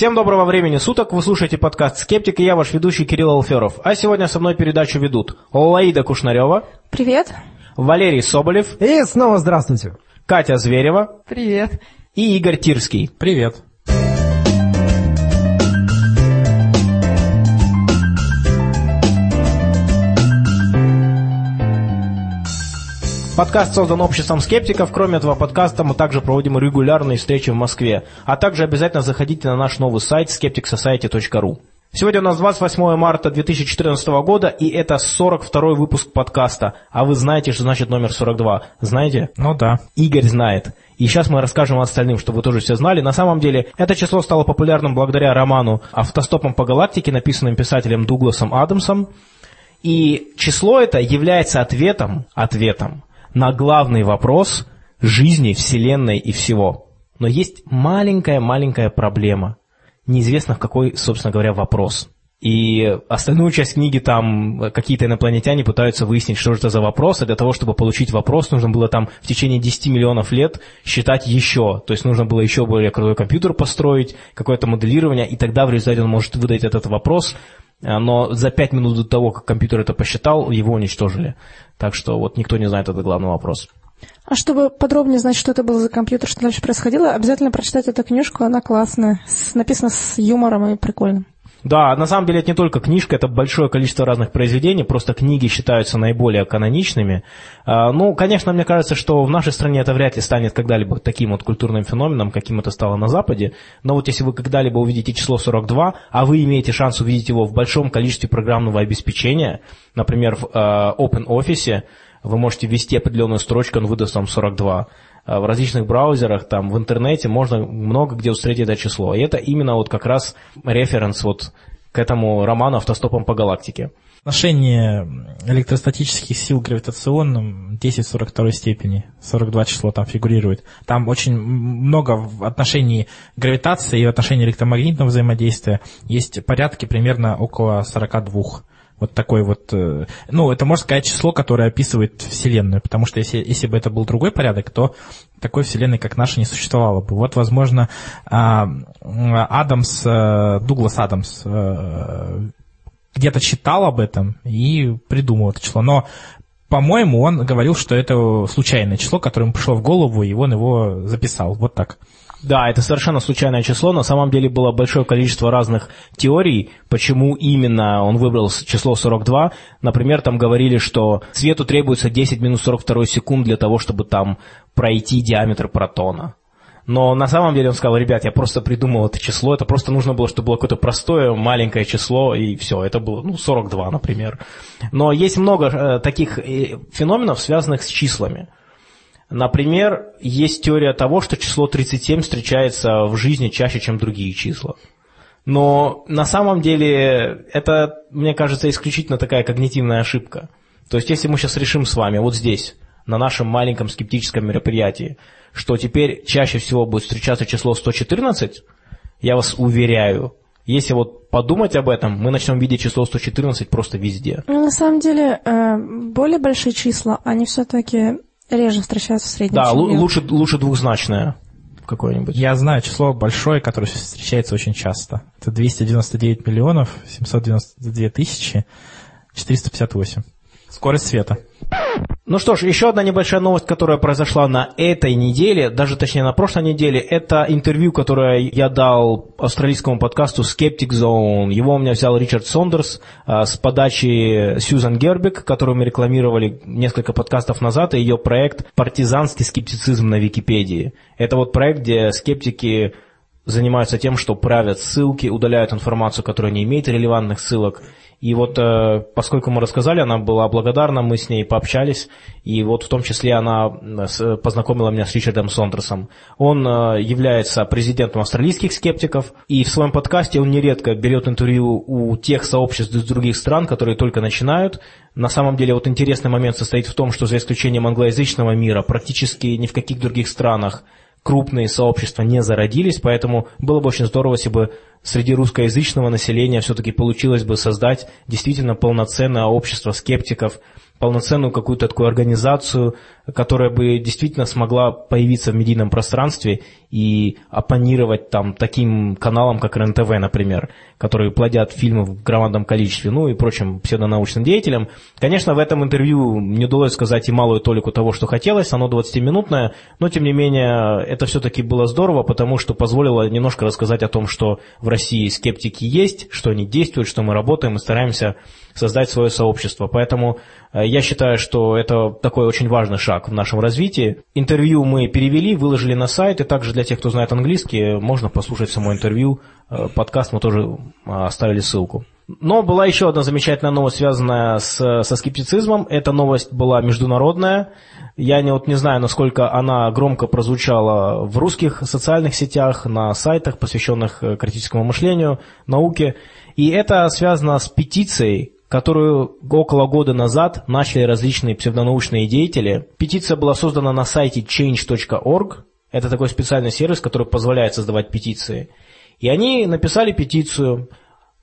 Всем доброго времени суток, вы слушаете подкаст «Скептик» и я ваш ведущий Кирилл Алферов. А сегодня со мной передачу ведут Лаида Кушнарева. Привет. Валерий Соболев. И снова здравствуйте. Катя Зверева. Привет. И Игорь Тирский. Привет. Подкаст создан обществом скептиков. Кроме этого подкаста мы также проводим регулярные встречи в Москве. А также обязательно заходите на наш новый сайт skepticsociety.ru. Сегодня у нас 28 марта 2014 года, и это 42 выпуск подкаста. А вы знаете, что значит номер 42? Знаете? Ну да. Игорь знает. И сейчас мы расскажем остальным, чтобы вы тоже все знали. На самом деле, это число стало популярным благодаря роману «Автостопом по галактике», написанным писателем Дугласом Адамсом. И число это является ответом, ответом на главный вопрос жизни, Вселенной и всего. Но есть маленькая-маленькая проблема. Неизвестно, в какой, собственно говоря, вопрос. И остальную часть книги там какие-то инопланетяне пытаются выяснить, что же это за вопрос, и для того, чтобы получить вопрос, нужно было там в течение 10 миллионов лет считать еще. То есть нужно было еще более крутой компьютер построить, какое-то моделирование, и тогда в результате он может выдать этот вопрос, но за 5 минут до того, как компьютер это посчитал, его уничтожили. Так что вот никто не знает этот главный вопрос. А чтобы подробнее знать, что это был за компьютер, что дальше происходило, обязательно прочитать эту книжку, она классная, написана с юмором и прикольным. Да, на самом деле это не только книжка, это большое количество разных произведений, просто книги считаются наиболее каноничными. А, ну, конечно, мне кажется, что в нашей стране это вряд ли станет когда-либо таким вот культурным феноменом, каким это стало на Западе. Но вот если вы когда-либо увидите число 42, а вы имеете шанс увидеть его в большом количестве программного обеспечения, например, в а, OpenOffice, вы можете ввести определенную строчку, он выдаст вам 42. А в различных браузерах, там, в интернете можно много где встретить это число. И это именно вот как раз референс вот к этому роману «Автостопом по галактике». Отношение электростатических сил к гравитационным 10 в 42 степени, 42 число там фигурирует. Там очень много в отношении гравитации и в отношении электромагнитного взаимодействия. Есть порядки примерно около 42. Вот такой вот, э, ну, это можно сказать число, которое описывает Вселенную, потому что если, если бы это был другой порядок, то такой Вселенной, как наша, не существовало бы. Вот, возможно, а, Адамс, э, Дуглас Адамс э, где-то читал об этом и придумал это число. Но, по-моему, он говорил, что это случайное число, которое ему пришло в голову, и он его записал. Вот так. Да, это совершенно случайное число. На самом деле было большое количество разных теорий, почему именно он выбрал число 42. Например, там говорили, что свету требуется 10 минус 42 секунд для того, чтобы там пройти диаметр протона. Но на самом деле он сказал, ребят, я просто придумал это число, это просто нужно было, чтобы было какое-то простое маленькое число, и все, это было, ну, 42, например. Но есть много э, таких э, феноменов, связанных с числами. Например, есть теория того, что число 37 встречается в жизни чаще, чем другие числа. Но на самом деле это, мне кажется, исключительно такая когнитивная ошибка. То есть если мы сейчас решим с вами вот здесь, на нашем маленьком скептическом мероприятии, что теперь чаще всего будет встречаться число 114, я вас уверяю, если вот подумать об этом, мы начнем видеть число 114 просто везде. Ну, на самом деле, э, более большие числа, они все-таки реже встречаются в среднем. Да, лучше, лучше двухзначное какое-нибудь. Я знаю число большое, которое встречается очень часто. Это 299 миллионов 792 тысячи 458. Скорость света. Ну что ж, еще одна небольшая новость, которая произошла на этой неделе, даже точнее на прошлой неделе, это интервью, которое я дал австралийскому подкасту Skeptic Zone. Его у меня взял Ричард Сондерс а, с подачи Сьюзан Гербик, которую мы рекламировали несколько подкастов назад, и ее проект «Партизанский скептицизм на Википедии». Это вот проект, где скептики занимаются тем, что правят ссылки, удаляют информацию, которая не имеет релевантных ссылок, и вот э, поскольку мы рассказали, она была благодарна, мы с ней пообщались, и вот в том числе она познакомила меня с Ричардом Сондерсом. Он э, является президентом австралийских скептиков, и в своем подкасте он нередко берет интервью у тех сообществ из других стран, которые только начинают. На самом деле вот интересный момент состоит в том, что за исключением англоязычного мира практически ни в каких других странах крупные сообщества не зародились, поэтому было бы очень здорово, если бы среди русскоязычного населения все-таки получилось бы создать действительно полноценное общество скептиков, полноценную какую-то такую организацию, которая бы действительно смогла появиться в медийном пространстве и оппонировать там таким каналам, как РЕН-ТВ, например, которые плодят фильмы в громадном количестве, ну и прочим псевдонаучным деятелям. Конечно, в этом интервью не удалось сказать и малую толику того, что хотелось, оно 20-минутное, но тем не менее это все-таки было здорово, потому что позволило немножко рассказать о том, что в России скептики есть, что они действуют, что мы работаем и стараемся создать свое сообщество. Поэтому э, я считаю, что это такой очень важный шаг в нашем развитии. Интервью мы перевели, выложили на сайт, и также для тех, кто знает английский, можно послушать само интервью. Э, подкаст мы тоже э, оставили ссылку. Но была еще одна замечательная новость, связанная с, со скептицизмом. Эта новость была международная. Я не, вот не знаю, насколько она громко прозвучала в русских социальных сетях, на сайтах, посвященных критическому мышлению, науке. И это связано с петицией, которую около года назад начали различные псевдонаучные деятели. Петиция была создана на сайте change.org. Это такой специальный сервис, который позволяет создавать петиции. И они написали петицию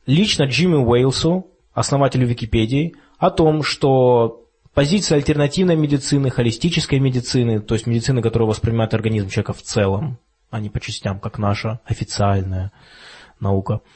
лично Джимми Уэйлсу, основателю Википедии, о том, что позиция альтернативной медицины, холистической медицины, то есть медицины, которая воспринимает организм человека в целом, а не по частям, как наша официальная наука –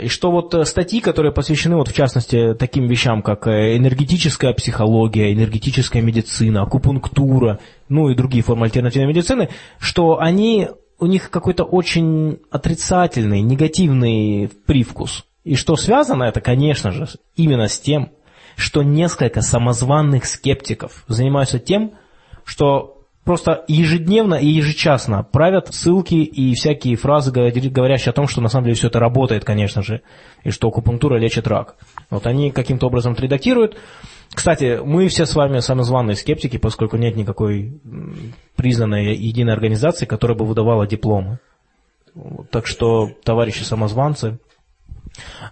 и что вот э, статьи, которые посвящены вот в частности таким вещам, как э, энергетическая психология, энергетическая медицина, акупунктура, ну и другие формы альтернативной медицины, что они, у них какой-то очень отрицательный, негативный привкус. И что связано это, конечно же, именно с тем, что несколько самозванных скептиков занимаются тем, что просто ежедневно и ежечасно правят ссылки и всякие фразы, говорящие о том, что на самом деле все это работает, конечно же, и что акупунктура лечит рак. Вот они каким-то образом это редактируют. Кстати, мы все с вами самозваные скептики, поскольку нет никакой признанной единой организации, которая бы выдавала дипломы. Так что, товарищи самозванцы.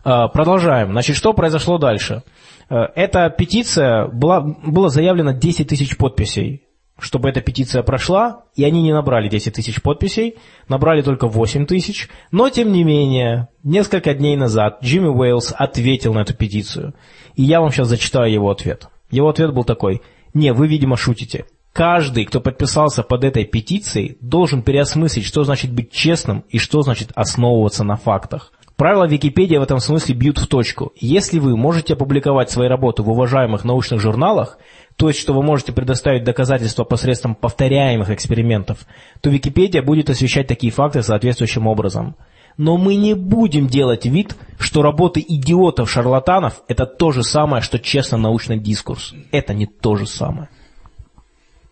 А, продолжаем. Значит, что произошло дальше? Э, эта петиция была, было заявлено 10 тысяч подписей чтобы эта петиция прошла, и они не набрали 10 тысяч подписей, набрали только 8 тысяч, но тем не менее, несколько дней назад Джимми Уэйлс ответил на эту петицию, и я вам сейчас зачитаю его ответ. Его ответ был такой, не, вы, видимо, шутите. Каждый, кто подписался под этой петицией, должен переосмыслить, что значит быть честным и что значит основываться на фактах. Правила Википедии в этом смысле бьют в точку. Если вы можете опубликовать свои работы в уважаемых научных журналах, то есть, что вы можете предоставить доказательства посредством повторяемых экспериментов, то Википедия будет освещать такие факты соответствующим образом. Но мы не будем делать вид, что работы идиотов-шарлатанов – это то же самое, что честно научный дискурс. Это не то же самое.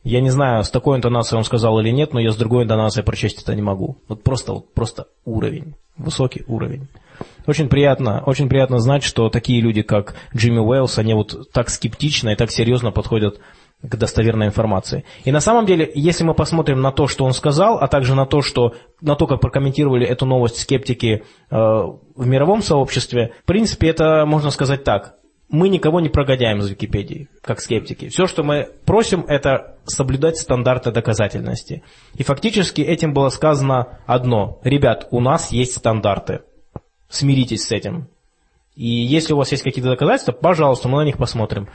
Я не знаю, с такой интонацией он сказал или нет, но я с другой интонацией прочесть это не могу. Вот просто, вот просто уровень, высокий уровень. Очень приятно, очень приятно знать, что такие люди, как Джимми Уэллс, они вот так скептично и так серьезно подходят к достоверной информации. И на самом деле, если мы посмотрим на то, что он сказал, а также на то, что, на то, как прокомментировали эту новость скептики э, в мировом сообществе, в принципе, это можно сказать так. Мы никого не прогоняем из Википедии, как скептики. Все, что мы просим, это соблюдать стандарты доказательности. И фактически этим было сказано одно. Ребят, у нас есть стандарты. Смиритесь с этим. И если у вас есть какие-то доказательства, пожалуйста, мы на них посмотрим.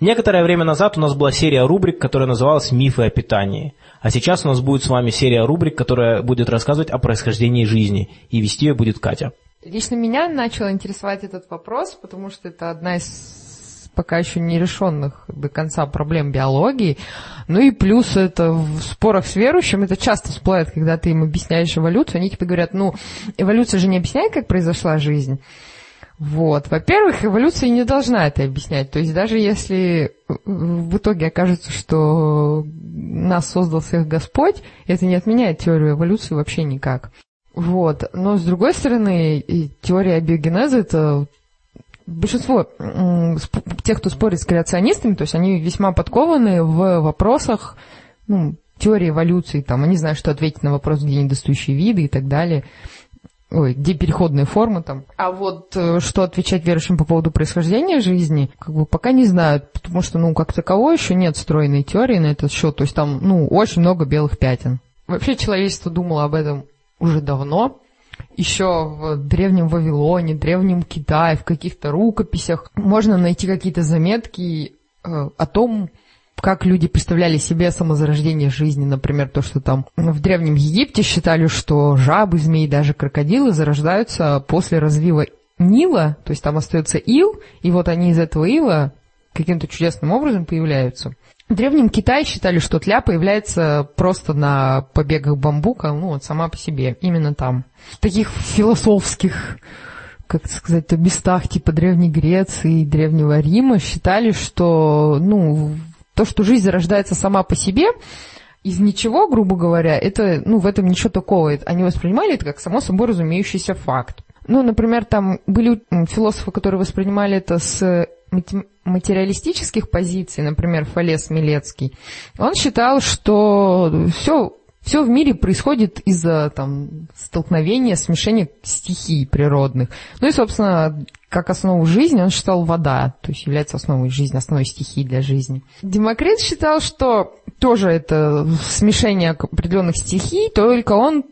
Некоторое время назад у нас была серия рубрик, которая называлась «Мифы о питании». А сейчас у нас будет с вами серия рубрик, которая будет рассказывать о происхождении жизни. И вести ее будет Катя. Лично меня начал интересовать этот вопрос, потому что это одна из пока еще не решенных до конца проблем биологии. Ну и плюс это в спорах с верующим, это часто всплывает, когда ты им объясняешь эволюцию, они тебе говорят, ну, эволюция же не объясняет, как произошла жизнь. Вот. Во-первых, эволюция не должна это объяснять. То есть даже если в итоге окажется, что нас создал всех Господь, это не отменяет теорию эволюции вообще никак. Вот. Но с другой стороны, теория биогенеза это большинство тех, кто спорит с креационистами, то есть они весьма подкованы в вопросах ну, теории эволюции, там, они знают, что ответить на вопрос, где недостающие виды и так далее, ой, где переходные формы там. А вот э, что отвечать верующим по поводу происхождения жизни, как бы пока не знают, потому что, ну, как таковой еще нет стройной теории на этот счет, то есть там, ну, очень много белых пятен. Вообще человечество думало об этом уже давно, еще в древнем Вавилоне, древнем Китае, в каких-то рукописях можно найти какие-то заметки э, о том, как люди представляли себе самозарождение жизни, например, то, что там в Древнем Египте считали, что жабы, змеи, даже крокодилы зарождаются после разлива Нила, то есть там остается ил, и вот они из этого ила каким-то чудесным образом появляются. В Древнем Китае считали, что тля появляется просто на побегах бамбука, ну вот сама по себе, именно там. В таких философских, как сказать, местах типа Древней Греции и Древнего Рима считали, что, ну, то, что жизнь зарождается сама по себе, из ничего, грубо говоря, это, ну, в этом ничего такого. Они воспринимали это как само собой разумеющийся факт. Ну, например, там были философы, которые воспринимали это с материалистических позиций, например, Фалес Милецкий. Он считал, что все все в мире происходит из-за там, столкновения, смешения стихий природных. Ну и, собственно, как основу жизни он считал вода, то есть является основой жизни, основой стихии для жизни. Демокрит считал, что тоже это смешение определенных стихий, только он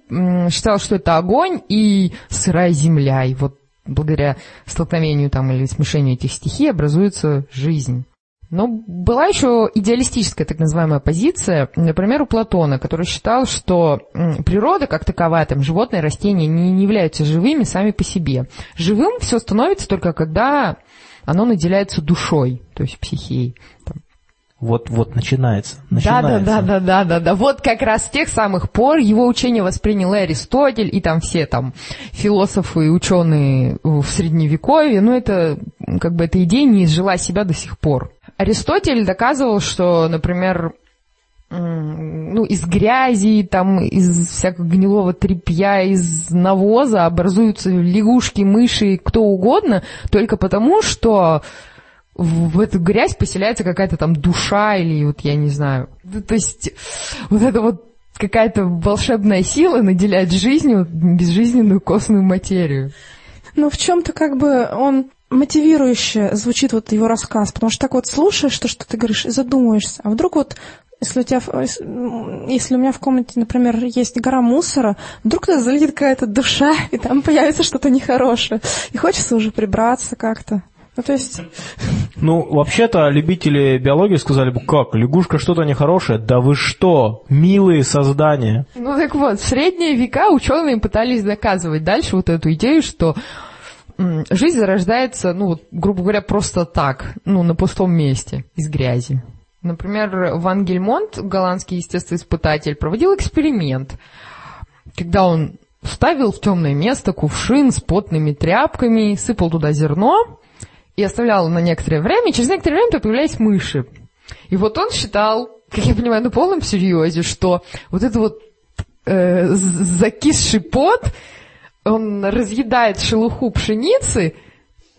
считал, что это огонь и сырая земля. И вот благодаря столкновению там или смешению этих стихий образуется жизнь. Но была еще идеалистическая так называемая позиция, например, у Платона, который считал, что природа как таковая, там, животные, растения не, не являются живыми сами по себе. Живым все становится только когда оно наделяется душой, то есть психией. Вот, вот начинается. начинается. Да, да, да, да, да, да. Вот как раз с тех самых пор его учение воспринял и Аристотель, и там все там философы и ученые в Средневековье. Но это, как бы, эта идея не изжила себя до сих пор. Аристотель доказывал, что, например, ну, из грязи, там, из всякого гнилого тряпья, из навоза образуются лягушки, мыши, кто угодно, только потому, что в эту грязь поселяется какая-то там душа или вот я не знаю. Ну, то есть вот это вот какая-то волшебная сила наделяет жизнью безжизненную костную материю. Ну, в чем-то как бы он мотивирующе звучит вот его рассказ, потому что так вот слушаешь то, что ты говоришь, и задумаешься. А вдруг вот если у тебя, если у меня в комнате, например, есть гора мусора, вдруг туда залетит какая-то душа, и там появится что-то нехорошее. И хочется уже прибраться как-то. Ну, то есть... Ну, вообще-то, любители биологии сказали бы, как, лягушка что-то нехорошее? Да вы что, милые создания. Ну, так вот, в средние века ученые пытались доказывать дальше вот эту идею, что жизнь зарождается, ну, вот, грубо говоря, просто так, ну, на пустом месте, из грязи. Например, Ван Гельмонт, голландский естествоиспытатель, проводил эксперимент, когда он ставил в темное место кувшин с потными тряпками, сыпал туда зерно и оставлял на некоторое время, и через некоторое время появлялись мыши. И вот он считал, как я понимаю, на полном серьезе, что вот это вот э, закисший пот он разъедает шелуху пшеницы,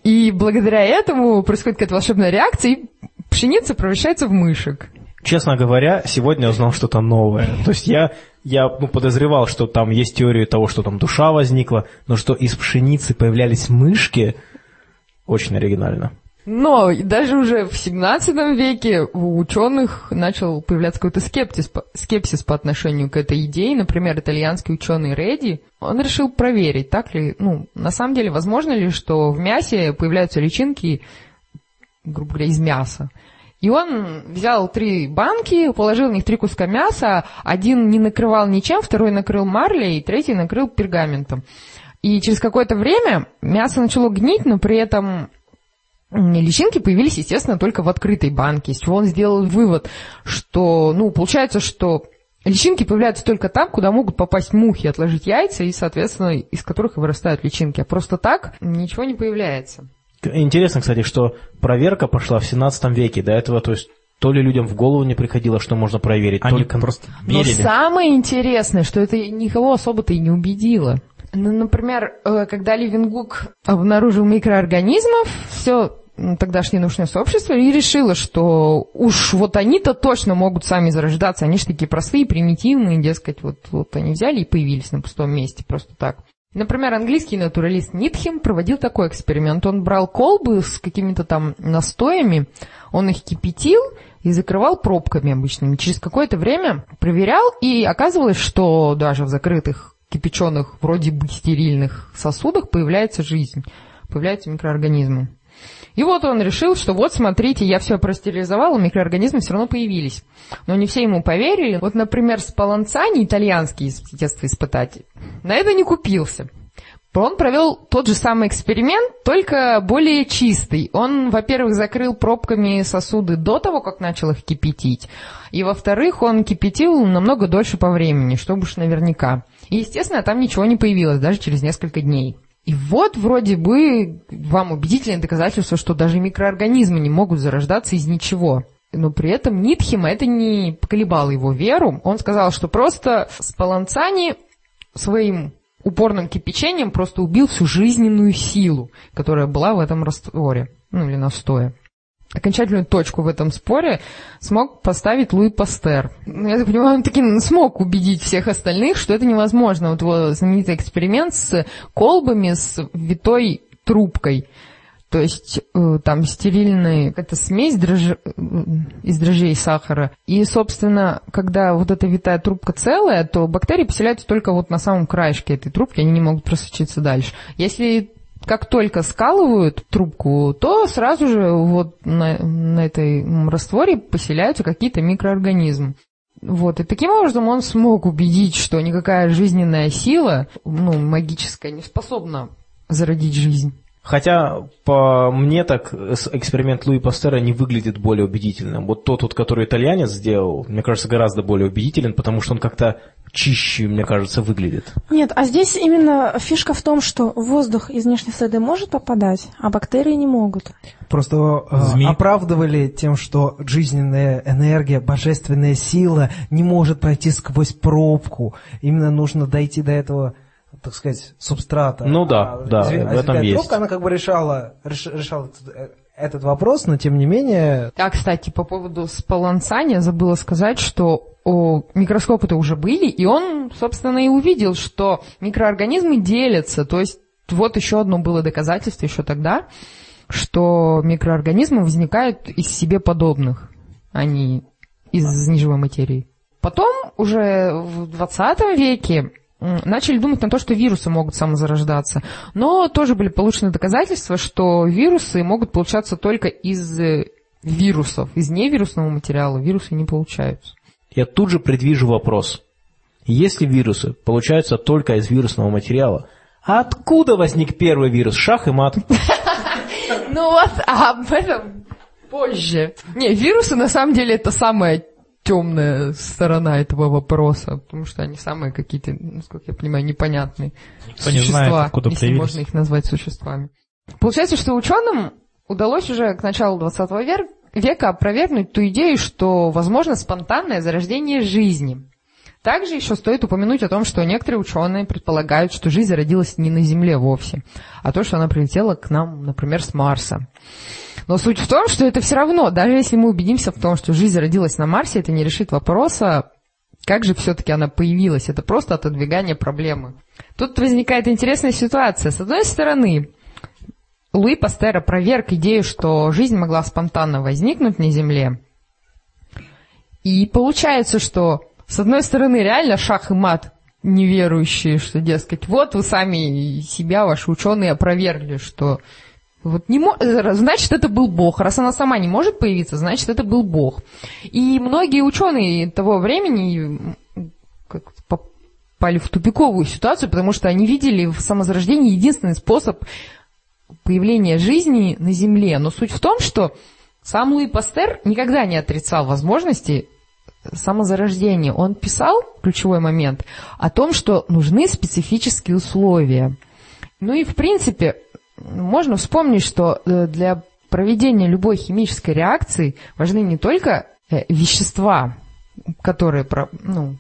и благодаря этому происходит какая-то волшебная реакция, и пшеница превращается в мышек. Честно говоря, сегодня я узнал что-то новое. То есть я, я ну, подозревал, что там есть теория того, что там душа возникла, но что из пшеницы появлялись мышки, очень оригинально. Но даже уже в 17 веке у ученых начал появляться какой-то скептиз, скепсис по отношению к этой идее. Например, итальянский ученый Редди, он решил проверить, так ли, ну, на самом деле, возможно ли, что в мясе появляются личинки, грубо говоря, из мяса. И он взял три банки, положил в них три куска мяса, один не накрывал ничем, второй накрыл марлей, третий накрыл пергаментом. И через какое-то время мясо начало гнить, но при этом личинки появились, естественно, только в открытой банке. С чего он сделал вывод, что, ну, получается, что личинки появляются только там, куда могут попасть мухи, отложить яйца, и, соответственно, из которых и вырастают личинки. А просто так ничего не появляется. Интересно, кстати, что проверка пошла в 17 веке. До этого, то есть, то ли людям в голову не приходило, что можно проверить, Они только просто верили. Но самое интересное, что это никого особо-то и не убедило. Ну, например, э, когда Ливенгук обнаружил микроорганизмов, все тогдашнее научное сообщество и решило, что уж вот они-то точно могут сами зарождаться, они же такие простые, примитивные, дескать, вот, вот они взяли и появились на пустом месте просто так. Например, английский натуралист Нитхем проводил такой эксперимент. Он брал колбы с какими-то там настоями, он их кипятил и закрывал пробками обычными. Через какое-то время проверял, и оказывалось, что даже в закрытых, кипяченых, вроде бы стерильных сосудах появляется жизнь, появляются микроорганизмы. И вот он решил, что вот, смотрите, я все простерилизовал, микроорганизмы все равно появились. Но не все ему поверили. Вот, например, Спаланцани, итальянский из детства испытатель, на это не купился. Он провел тот же самый эксперимент, только более чистый. Он, во-первых, закрыл пробками сосуды до того, как начал их кипятить. И, во-вторых, он кипятил намного дольше по времени, чтобы уж наверняка. И, естественно, там ничего не появилось, даже через несколько дней. И вот вроде бы вам убедительное доказательство, что даже микроорганизмы не могут зарождаться из ничего. Но при этом Нитхима это не поколебало его веру. Он сказал, что просто Спаланцани своим упорным кипячением просто убил всю жизненную силу, которая была в этом растворе, ну или настое окончательную точку в этом споре смог поставить Луи Пастер. Ну, я так понимаю, он таки смог убедить всех остальных, что это невозможно. Вот его знаменитый эксперимент с колбами, с витой трубкой. То есть э, там стерильная какая-то смесь дрож... Э, из дрожжей сахара. И, собственно, когда вот эта витая трубка целая, то бактерии поселяются только вот на самом краешке этой трубки, они не могут просочиться дальше. Если как только скалывают трубку, то сразу же вот на, на этой растворе поселяются какие-то микроорганизмы. Вот, и таким образом он смог убедить, что никакая жизненная сила, ну, магическая, не способна зародить жизнь. Хотя, по мне так, эксперимент Луи Пастера не выглядит более убедительным. Вот тот, вот, который итальянец сделал, мне кажется, гораздо более убедителен, потому что он как-то чище, мне кажется, выглядит. Нет, а здесь именно фишка в том, что воздух из внешней среды может попадать, а бактерии не могут. Просто э, оправдывали тем, что жизненная энергия, божественная сила не может пройти сквозь пробку. Именно нужно дойти до этого так сказать, субстрата. Ну да, а, да, извин, в этом есть. Трубка, она как бы решала, реш, решала этот, э, этот вопрос, но тем не менее... А, кстати, по поводу спалансания забыла сказать, что о, микроскопы-то уже были, и он, собственно, и увидел, что микроорганизмы делятся. То есть вот еще одно было доказательство еще тогда, что микроорганизмы возникают из себе подобных, а не из неживой материи. Потом уже в 20 веке начали думать на то, что вирусы могут самозарождаться. Но тоже были получены доказательства, что вирусы могут получаться только из э, вирусов, из невирусного материала вирусы не получаются. Я тут же предвижу вопрос. Если вирусы получаются только из вирусного материала, откуда возник первый вирус? Шах и мат. Ну вот, об этом позже. Не, вирусы на самом деле это самое темная сторона этого вопроса, потому что они самые какие-то, насколько я понимаю, непонятные Никто существа, не знает, откуда если появились. можно их назвать существами. Получается, что ученым удалось уже к началу 20 века опровергнуть ту идею, что возможно спонтанное зарождение жизни. Также еще стоит упомянуть о том, что некоторые ученые предполагают, что жизнь зародилась не на Земле вовсе, а то, что она прилетела к нам, например, с Марса. Но суть в том, что это все равно, даже если мы убедимся в том, что жизнь родилась на Марсе, это не решит вопроса, как же все-таки она появилась. Это просто отодвигание проблемы. Тут возникает интересная ситуация. С одной стороны, Луи Пастер опроверг идею, что жизнь могла спонтанно возникнуть на Земле. И получается, что с одной стороны реально шах и мат неверующие, что, дескать, вот вы сами себя, ваши ученые, опровергли, что вот не мо... Значит, это был Бог. Раз она сама не может появиться, значит, это был Бог. И многие ученые того времени попали в тупиковую ситуацию, потому что они видели в самозарождении единственный способ появления жизни на Земле. Но суть в том, что сам Луи Пастер никогда не отрицал возможности самозарождения. Он писал, ключевой момент, о том, что нужны специфические условия. Ну и, в принципе, можно вспомнить, что э, для проведения любой химической реакции важны не только э, вещества, которые, ну,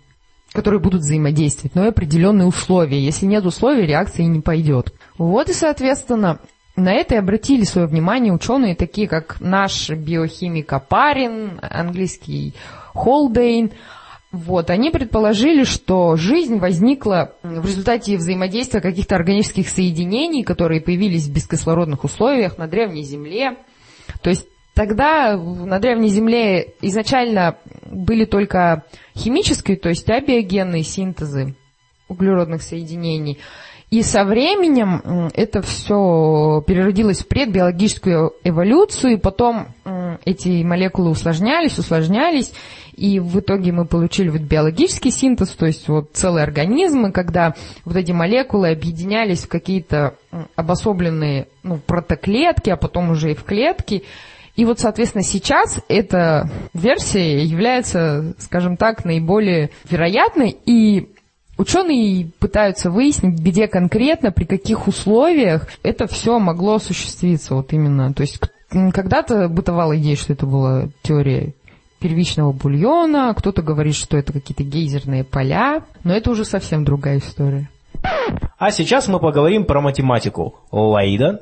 которые будут взаимодействовать, но и определенные условия. Если нет условий, реакция не пойдет. Вот и, соответственно, на это и обратили свое внимание ученые, такие как наш биохимик Апарин, английский Холдейн, вот, они предположили, что жизнь возникла в результате взаимодействия каких-то органических соединений, которые появились в бескислородных условиях на древней Земле. То есть тогда на древней Земле изначально были только химические, то есть абиогенные синтезы углеродных соединений. И со временем это все переродилось в предбиологическую эволюцию, и потом эти молекулы усложнялись, усложнялись, и в итоге мы получили вот биологический синтез, то есть вот целые организмы, когда вот эти молекулы объединялись в какие-то обособленные ну, протоклетки, а потом уже и в клетки. И вот, соответственно, сейчас эта версия является, скажем так, наиболее вероятной, и Ученые пытаются выяснить, где конкретно, при каких условиях это все могло осуществиться. Вот именно. То есть когда-то бытовала идея, что это была теория первичного бульона, кто-то говорит, что это какие-то гейзерные поля, но это уже совсем другая история. А сейчас мы поговорим про математику. Лаида?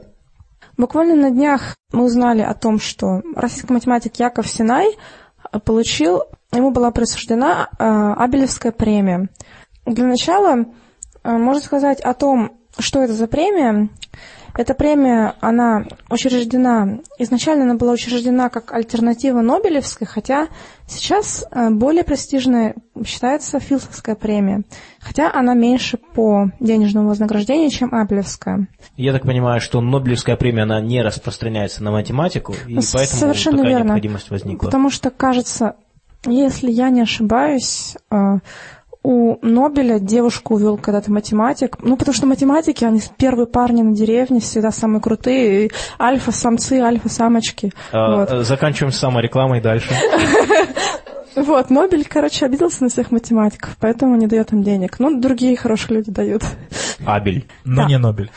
Буквально на днях мы узнали о том, что российский математик Яков Синай получил, ему была присуждена э, Абелевская премия. Для начала э, можно сказать о том, что это за премия. Эта премия, она учреждена, изначально она была учреждена как альтернатива Нобелевской, хотя сейчас э, более престижной считается Филдсовская премия, хотя она меньше по денежному вознаграждению, чем Абелевская. Я так понимаю, что Нобелевская премия, она не распространяется на математику, и поэтому Совершенно такая верно. необходимость возникла. Потому что, кажется, если я не ошибаюсь, э, у Нобеля девушку увел когда-то математик. Ну, потому что математики, они первые парни на деревне, всегда самые крутые. Альфа-самцы, альфа-самочки. А, вот. Э, заканчиваем с саморекламой дальше. Вот, Нобель, короче, обиделся на всех математиков, поэтому не дает им денег. Ну, другие хорошие люди дают. Абель. Но да. не Нобель.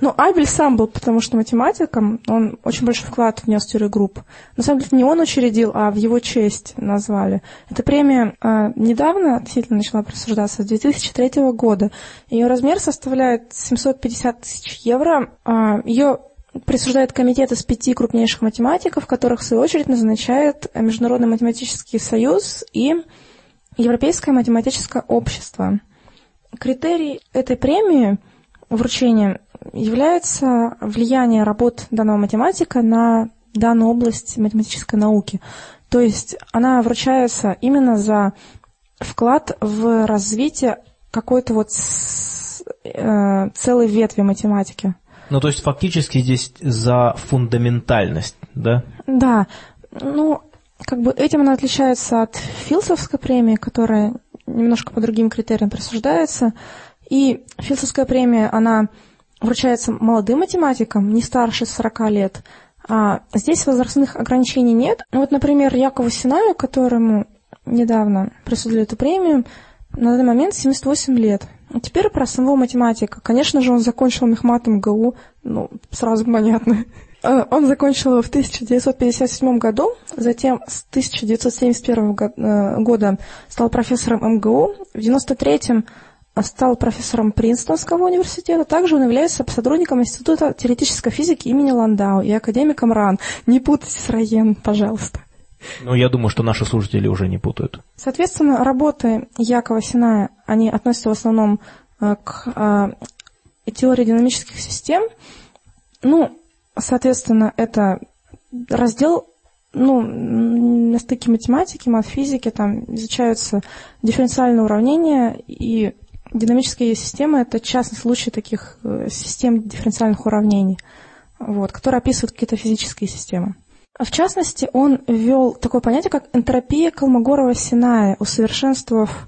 Ну, Абель сам был, потому что математиком, он очень большой вклад внес в теорию групп. На самом деле, не он учредил, а в его честь назвали. Эта премия э, недавно относительно начала присуждаться, с 2003 года. Ее размер составляет 750 тысяч евро. Э, ее присуждает комитет из пяти крупнейших математиков, которых, в свою очередь, назначает Международный математический союз и Европейское математическое общество. Критерий этой премии вручения является влияние работ данного математика на данную область математической науки. То есть она вручается именно за вклад в развитие какой-то вот э, целой ветви математики. Ну, то есть фактически здесь за фундаментальность, да? Да. Ну, как бы этим она отличается от Филсовской премии, которая немножко по другим критериям присуждается. И Филсовская премия, она вручается молодым математикам, не старше 40 лет. А здесь возрастных ограничений нет. Вот, например, Якову Синаю, которому недавно присудили эту премию, на данный момент 78 лет. А теперь про самого математика. Конечно же, он закончил мехмат МГУ, ну, сразу понятно. Э, он закончил его в 1957 году, затем с 1971 э, года стал профессором МГУ, в 1993 стал профессором Принстонского университета. Также он является сотрудником Института теоретической физики имени Ландау и академиком РАН. Не путайте с Раен, пожалуйста. Ну, я думаю, что наши слушатели уже не путают. Соответственно, работы Якова Синая, они относятся в основном э, к э, теории динамических систем. Ну, соответственно, это раздел ну, на стыке математики, матфизики, там изучаются дифференциальные уравнения и динамические системы – это частный случай таких э, систем дифференциальных уравнений, вот, которые описывают какие-то физические системы. В частности, он ввел такое понятие, как энтропия Колмогорова-Синая, усовершенствовав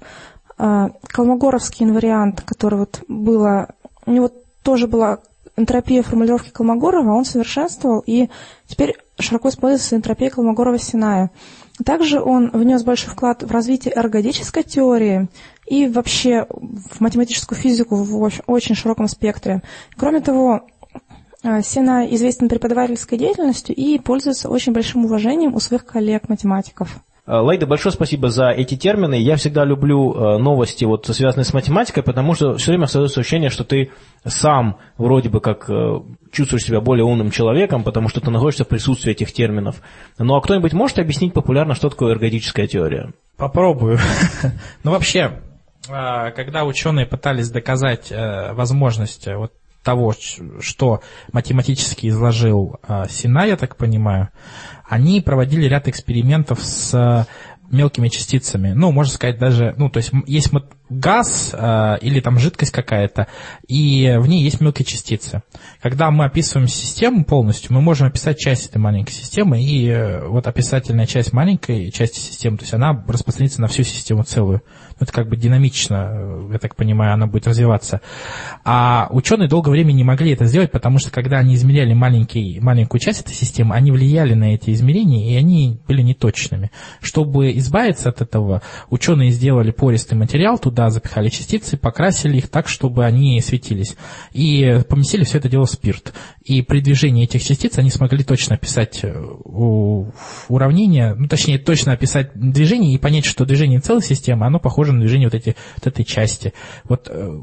э, колмогоровский инвариант, который вот было, у него тоже была энтропия формулировки Колмогорова, он совершенствовал, и теперь широко используется энтропия Колмогорова-Синая. Также он внес большой вклад в развитие эргодической теории и вообще в математическую физику в очень широком спектре. Кроме того, Сена известен преподавательской деятельностью и пользуется очень большим уважением у своих коллег-математиков. Э, Лайда, большое спасибо за эти термины. Я всегда люблю э, новости, вот, связанные с математикой, потому что все время создается ощущение, что ты сам вроде бы как чувствуешь себя более умным человеком, потому что ты находишься в присутствии этих терминов. Ну а кто-нибудь может объяснить популярно, что такое эргодическая теория? Попробую. Ну вообще, когда ученые пытались доказать возможность вот того, что математически изложил э, Сина, я так понимаю, они проводили ряд экспериментов с э, мелкими частицами. Ну, можно сказать, даже, ну, то есть есть газ э, или там жидкость какая-то, и в ней есть мелкие частицы. Когда мы описываем систему полностью, мы можем описать часть этой маленькой системы, и э, вот описательная часть маленькой части системы, то есть она распространится на всю систему целую. Ну, это как бы динамично, э, я так понимаю, она будет развиваться. А ученые долгое время не могли это сделать, потому что когда они измеряли маленький, маленькую часть этой системы, они влияли на эти измерения, и они были неточными. Чтобы избавиться от этого, ученые сделали пористый материал, туда запихали частицы, покрасили их так, чтобы они светились. И поместили все это дело в спирт. И при движении этих частиц они смогли точно описать э, уравнение, ну, точнее, точно описать движение и понять, что движение целой системы, оно похоже похоже на движение вот, эти, вот этой части. Вот э,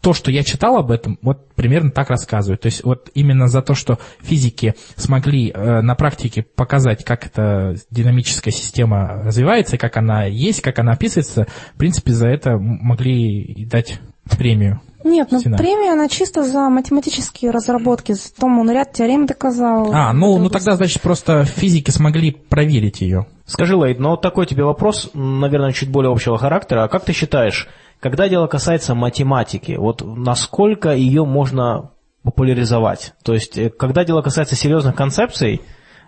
то, что я читал об этом, вот примерно так рассказывают. То есть вот именно за то, что физики смогли э, на практике показать, как эта динамическая система развивается, как она есть, как она описывается, в принципе, за это могли дать премию. Нет, ну Стена. премия, она чисто за математические разработки. Том он ряд теорем доказал. А, ну, ну тогда, значит, просто физики смогли проверить ее. Скажи, Лейд, ну вот такой тебе вопрос, наверное, чуть более общего характера. А как ты считаешь, когда дело касается математики, вот насколько ее можно популяризовать? То есть, э, когда дело касается серьезных концепций,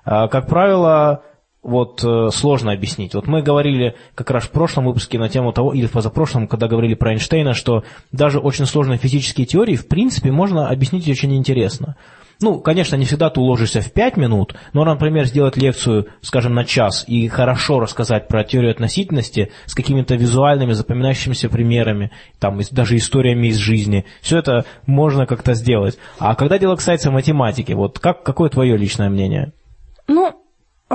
э, как правило, вот э, сложно объяснить. Вот мы говорили как раз в прошлом выпуске на тему того, или в позапрошлом, когда говорили про Эйнштейна, что даже очень сложные физические теории, в принципе, можно объяснить очень интересно. Ну, конечно, не всегда ты уложишься в 5 минут, но, например, сделать лекцию, скажем, на час и хорошо рассказать про теорию относительности с какими-то визуальными, запоминающимися примерами, там, даже историями из жизни, все это можно как-то сделать. А когда дело касается математики, вот как, какое твое личное мнение? Ну,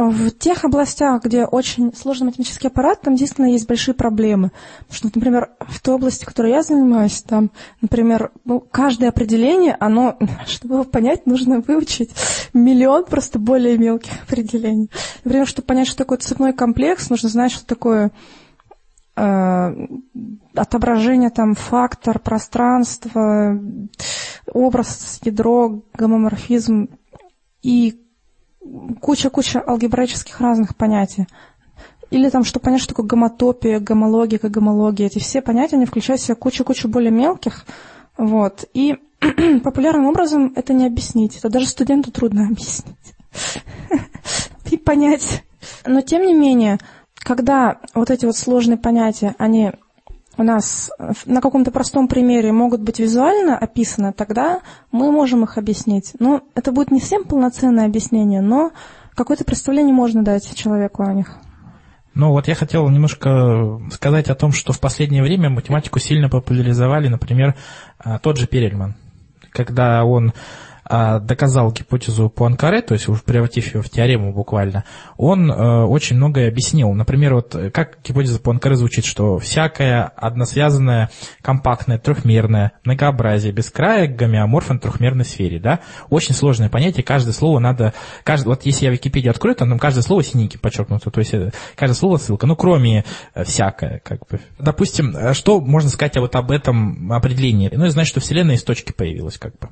в тех областях, где очень сложный математический аппарат, там действительно есть большие проблемы. Потому что, например, в той области, которой я занимаюсь, там, например, ну, каждое определение, оно, чтобы его понять, нужно выучить миллион просто более мелких определений. Например, чтобы понять, что такое цепной комплекс, нужно знать, что такое э, отображение, там, фактор, пространство, образ, ядро, гомоморфизм и куча-куча алгебраических разных понятий. Или там, чтобы понять, что такое гомотопия, гомологика, гомология. Эти все понятия, они включают в себя кучу-кучу более мелких. Вот. И популярным образом это не объяснить. Это даже студенту трудно объяснить. И понять. Но тем не менее, когда вот эти вот сложные понятия, они у нас на каком-то простом примере могут быть визуально описаны, тогда мы можем их объяснить. Но это будет не всем полноценное объяснение, но какое-то представление можно дать человеку о них. Ну вот я хотел немножко сказать о том, что в последнее время математику сильно популяризовали, например, а, тот же Перельман. Когда он доказал гипотезу Пуанкаре, то есть уж превратив ее в теорему буквально, он э, очень многое объяснил. Например, вот как гипотеза Пуанкаре звучит, что всякая односвязанная, компактная, трехмерная, многообразие без края гомеоморфен трехмерной сфере, да? Очень сложное понятие, каждое слово надо, каждый, вот если я Википедию открою, то там каждое слово синенький подчеркнуто, то есть э, каждое слово ссылка, ну кроме э, всякое, как бы. Допустим, что можно сказать вот об этом определении? Ну, и знать, что Вселенная из точки появилась, как бы.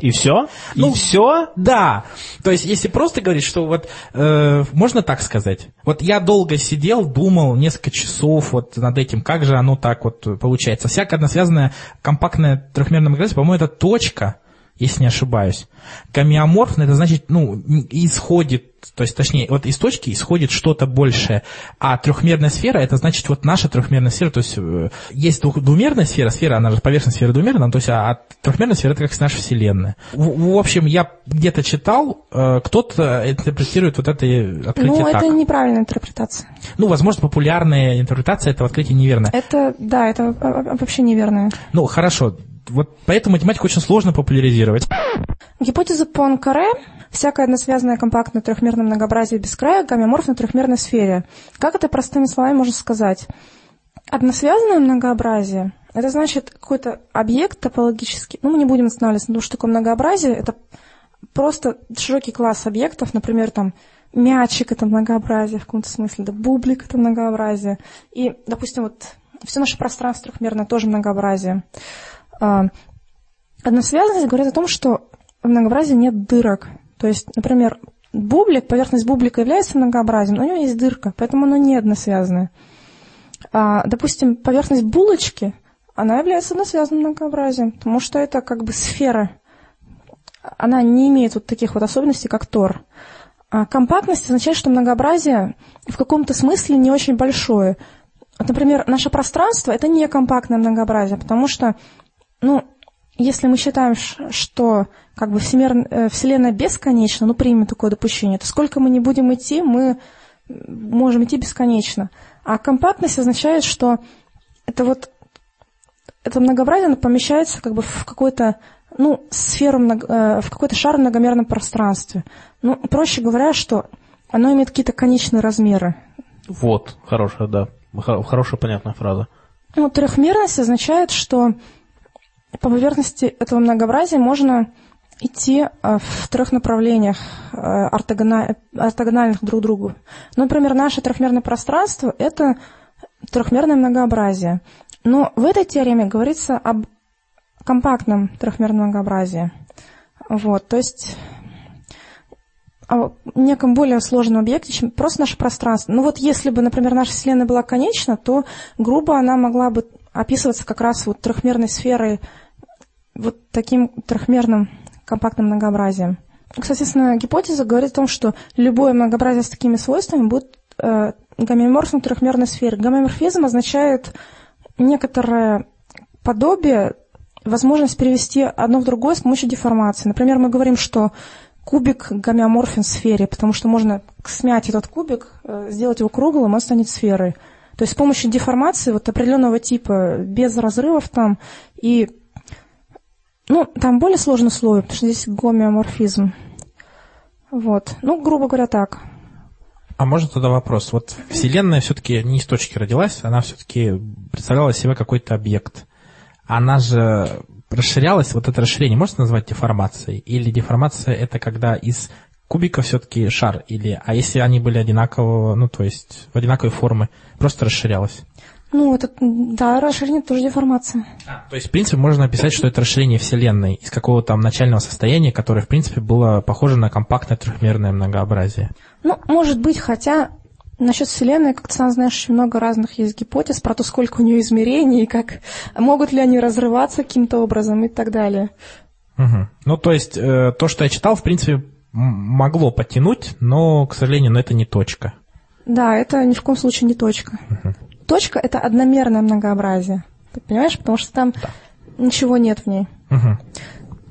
И все? Ну, и все? Да. То есть, если просто говорить, что вот э, можно так сказать. Вот я долго сидел, думал несколько часов вот над этим, как же оно так вот получается. Всякая односвязанная компактная трехмерная магнитость, по-моему, это точка, если не ошибаюсь. Гомеоморфно, это значит, ну, исходит то есть, точнее, вот из точки исходит что-то большее. А трехмерная сфера, это значит вот наша трехмерная сфера, то есть э, есть двумерная сфера, сфера, она же поверхность сферы двумерная, то есть, а, а трехмерная сфера это как наша Вселенная. В, в общем, я где-то читал, э, кто-то интерпретирует вот это открытие ну, так. это неправильная интерпретация. Ну, возможно, популярная интерпретация этого открытия неверная. Это, да, это вообще неверная. Ну, хорошо. Вот поэтому математику очень сложно популяризировать. Гипотеза Пуанкаре всякое односвязанное компактное трехмерное многообразие без края гомеоморфно трехмерной сфере. Как это простыми словами можно сказать? Односвязанное многообразие – это значит какой-то объект топологический. Ну, мы не будем останавливаться на том, что такое многообразие. Это просто широкий класс объектов, например, там мячик – это многообразие в каком-то смысле, да, бублик – это многообразие. И, допустим, вот все наше пространство трехмерное тоже многообразие. А, односвязанность говорит о том, что в многообразии нет дырок. То есть, например, бублик, поверхность бублика является многообразием, но у него есть дырка, поэтому оно не односвязанное. А, допустим, поверхность булочки, она является односвязанным многообразием, потому что это как бы сфера. Она не имеет вот таких вот особенностей, как Тор. А компактность означает, что многообразие в каком-то смысле не очень большое. Вот, например, наше пространство – это не компактное многообразие, потому что, ну, если мы считаем, что как бы всемир, э, Вселенная бесконечна, ну, примем такое допущение, то сколько мы не будем идти, мы можем идти бесконечно. А компактность означает, что это вот это многообразие помещается как бы в какой-то ну, сферу, э, в какой-то шар в многомерном пространстве. Ну, проще говоря, что оно имеет какие-то конечные размеры. Вот, хорошая, да, хорошая понятная фраза. Ну, трехмерность означает, что по поверхности этого многообразия можно идти э, в трех направлениях, э, ортогональных друг другу. Ну, например, наше трехмерное пространство – это трехмерное многообразие. Но в этой теореме говорится об компактном трехмерном многообразии. Вот, то есть о неком более сложном объекте, чем просто наше пространство. Ну вот если бы, например, наша Вселенная была конечна, то грубо она могла бы описываться как раз вот трехмерной сферой, вот таким трехмерным компактным многообразием. Соответственно, гипотеза говорит о том, что любое многообразие с такими свойствами будет э, гомеоморфным трехмерной сфере. Гомеоморфизм означает некоторое подобие, возможность перевести одно в другое с помощью деформации. Например, мы говорим, что кубик гомеоморфен сфере, потому что можно смять этот кубик, э, сделать его круглым, он станет сферой. То есть с помощью деформации вот определенного типа, без разрывов там, и ну, там более сложные условия, потому что здесь гомеоморфизм. Вот. Ну, грубо говоря, так. А можно тогда вопрос? Вот Вселенная все-таки не из точки родилась, она все-таки представляла себя какой-то объект. Она же расширялась, вот это расширение можно назвать деформацией? Или деформация это когда из кубика все-таки шар? Или, а если они были одинакового, ну то есть в одинаковой формы, просто расширялась? Ну, это, да, расширение тоже деформация. А, то есть, в принципе, можно написать, что это расширение Вселенной из какого-то там начального состояния, которое, в принципе, было похоже на компактное трехмерное многообразие. Ну, может быть, хотя насчет Вселенной, как ты сам знаешь, очень много разных есть гипотез про то, сколько у нее измерений, и как могут ли они разрываться каким-то образом и так далее. Угу. Ну, то есть, э, то, что я читал, в принципе, могло подтянуть, но, к сожалению, но это не точка. Да, это ни в коем случае не точка. Угу. Точка – это одномерное многообразие. Ты понимаешь? Потому что там да. ничего нет в ней. Угу.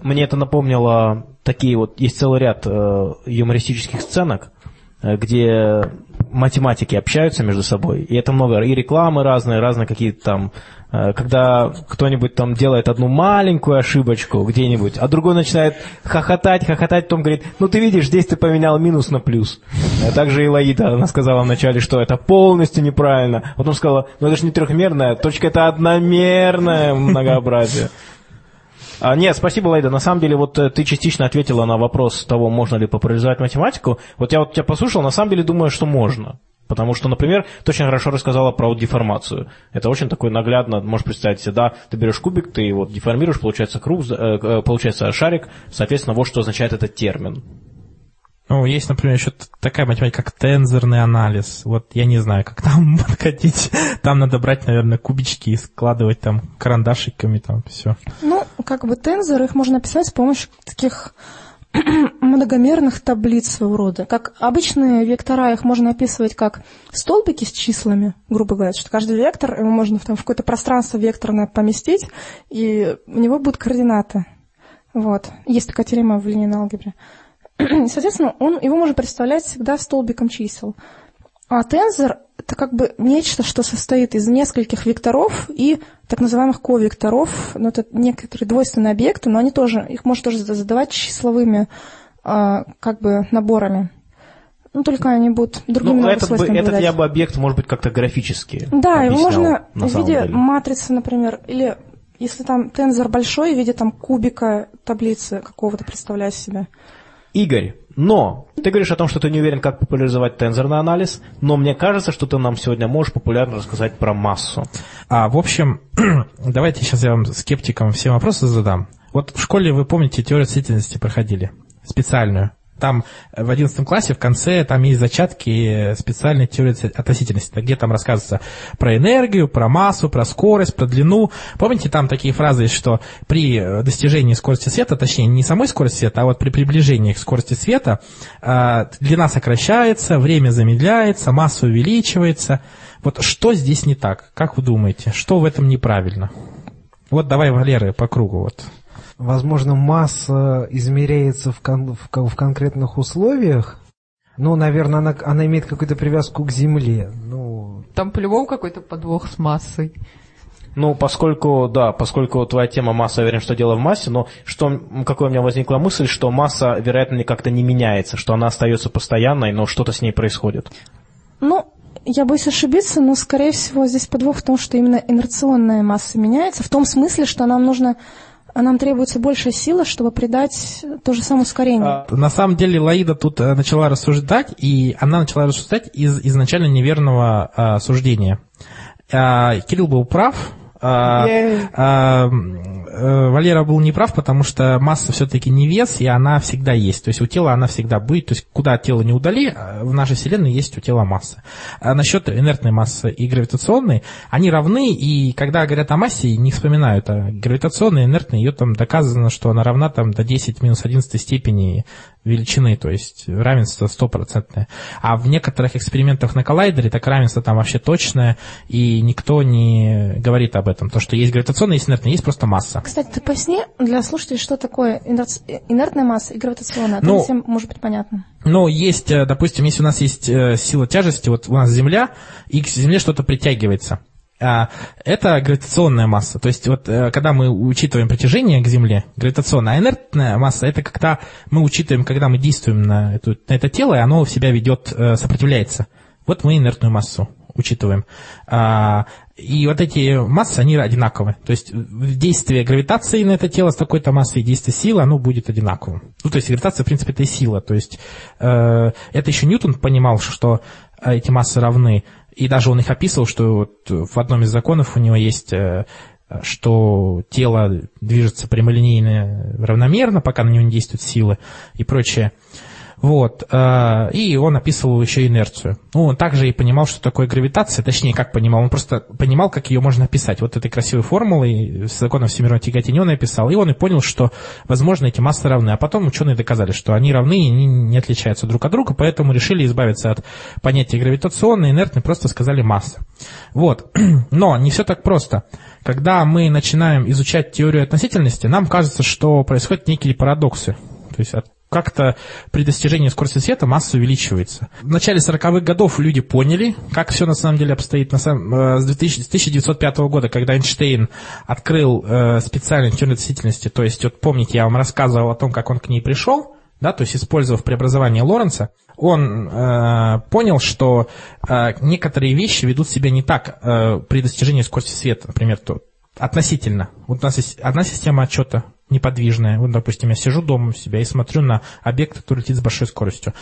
Мне это напомнило такие вот, есть целый ряд э, юмористических сценок, э, где математики общаются между собой, и это много, и рекламы разные, разные какие-то там, когда кто-нибудь там делает одну маленькую ошибочку где-нибудь, а другой начинает хохотать, хохотать, потом говорит, ну ты видишь, здесь ты поменял минус на плюс. А также и Лаида, она сказала вначале, что это полностью неправильно, потом сказала, ну это же не трехмерная, точка это одномерное многообразие. А, нет, спасибо, Лайда. На самом деле, вот э, ты частично ответила на вопрос того, можно ли популяризовать математику. Вот я вот тебя послушал, на самом деле думаю, что можно. Потому что, например, ты очень хорошо рассказала про деформацию. Это очень такой наглядно, можешь представить себе, да, ты берешь кубик, ты его деформируешь, получается круг, э, э, получается шарик, соответственно, вот что означает этот термин. Ну, есть, например, еще такая математика, как тензорный анализ. Вот я не знаю, как там подходить. Там надо брать, наверное, кубички и складывать там карандашиками, там все. Ну, как бы тензор, их можно писать с помощью таких многомерных таблиц своего рода. Как обычные вектора, их можно описывать как столбики с числами, грубо говоря, что каждый вектор, его можно там, в какое-то пространство векторное поместить, и у него будут координаты. Вот. Есть такая теорема в линейной алгебре. Соответственно, он, его можно представлять всегда столбиком чисел. А тензор – это как бы нечто, что состоит из нескольких векторов и так называемых ковекторов. Ну, это некоторые двойственные объекты, но они тоже, их можно тоже задавать числовыми а, как бы наборами. Ну, только они будут другими ну, этот, бы, этот я бы объект, может быть, как-то графически Да, его можно в виде деле. матрицы, например, или если там тензор большой, в виде там кубика таблицы какого-то представлять себе. Игорь, но ты говоришь о том, что ты не уверен, как популяризовать тензорный анализ, но мне кажется, что ты нам сегодня можешь популярно рассказать про массу. А, в общем, давайте сейчас я вам скептикам все вопросы задам. Вот в школе, вы помните, теорию относительности проходили, специальную. Там в 11 классе в конце там есть зачатки специальной теории относительности, где там рассказывается про энергию, про массу, про скорость, про длину. Помните, там такие фразы, что при достижении скорости света, точнее, не самой скорости света, а вот при приближении к скорости света, э, длина сокращается, время замедляется, масса увеличивается. Вот что здесь не так? Как вы думаете? Что в этом неправильно? Вот давай, Валеры, по кругу. Вот. Возможно, масса измеряется в, кон в, в конкретных условиях. Ну, наверное, она, она имеет какую-то привязку к Земле. Ну... Там по-любому какой-то подвох с массой. Ну, поскольку, да, поскольку твоя тема масса, я уверен, что дело в массе, но что, какая у меня возникла мысль, что масса, вероятно, как-то не меняется, что она остается постоянной, но что-то с ней происходит. Ну, я боюсь ошибиться, но, скорее всего, здесь подвох в том, что именно инерционная масса меняется, в том смысле, что нам нужно а нам требуется большая сила, чтобы придать то же самое ускорение. А, на самом деле Лаида тут э, начала рассуждать, и она начала рассуждать из изначально неверного а, суждения. А, Кирилл был прав, а, а, э, Валера был неправ, потому что масса все-таки не вес, и она всегда есть. То есть у тела она всегда будет. То есть куда тело не удали, а в нашей Вселенной есть у тела масса. А насчет инертной массы и гравитационной, они равны, и когда говорят о массе, не вспоминают, а гравитационная, инертная, ее там доказано, что она равна там до 10 минус 11 степени величины, то есть равенство стопроцентное. А в некоторых экспериментах на коллайдере так равенство там вообще точное, и никто не говорит об этом. То, что есть гравитационная, есть инертная, есть просто масса. Кстати, ты поясни для слушателей, что такое инертная масса и гравитационная, а ну, всем может быть понятно. Ну, есть, э, допустим, если у нас есть э, сила тяжести, вот у нас Земля, и к Земле что-то притягивается – а, это гравитационная масса. То есть вот э, когда мы учитываем притяжение к Земле, гравитационная, а инертная масса это когда мы учитываем, когда мы действуем на, эту, на это тело, и оно в себя ведет, сопротивляется. Вот мы инертную массу учитываем. А, и вот эти массы, они одинаковые. То есть действие гравитации на это тело с такой-то массой и действие силы, оно будет одинаковым. Ну, то есть гравитация, в принципе, это и сила. То есть э, это еще Ньютон понимал, что эти массы равны. И даже он их описывал, что вот в одном из законов у него есть, э, что тело движется прямолинейно равномерно, пока на него не действуют силы и прочее. Вот. Э, и он описывал еще инерцию. Ну, он также и понимал, что такое гравитация, точнее, как понимал, он просто понимал, как ее можно описать. Вот этой красивой формулой с законом всемирного тяготения он описал. И он и понял, что, возможно, эти массы равны. А потом ученые доказали, что они равны и не отличаются друг от друга, поэтому решили избавиться от понятия гравитационной, инертной, просто сказали масса. Вот. Но не все так просто. Когда мы начинаем изучать теорию относительности, нам кажется, что происходят некие парадоксы. То есть от как-то при достижении скорости света масса увеличивается. В начале 40-х годов люди поняли, как все на самом деле обстоит. На самом, э, с 1905 года, когда Эйнштейн открыл э, специальную теорию относительности, то есть, вот помните, я вам рассказывал о том, как он к ней пришел, да, то есть использовав преобразование Лоренца, он э, понял, что э, некоторые вещи ведут себя не так э, при достижении скорости света, например, то, относительно. Вот у нас есть одна система отчета, неподвижная. Вот, допустим, я сижу дома у себя и смотрю на объект, который летит с большой скоростью.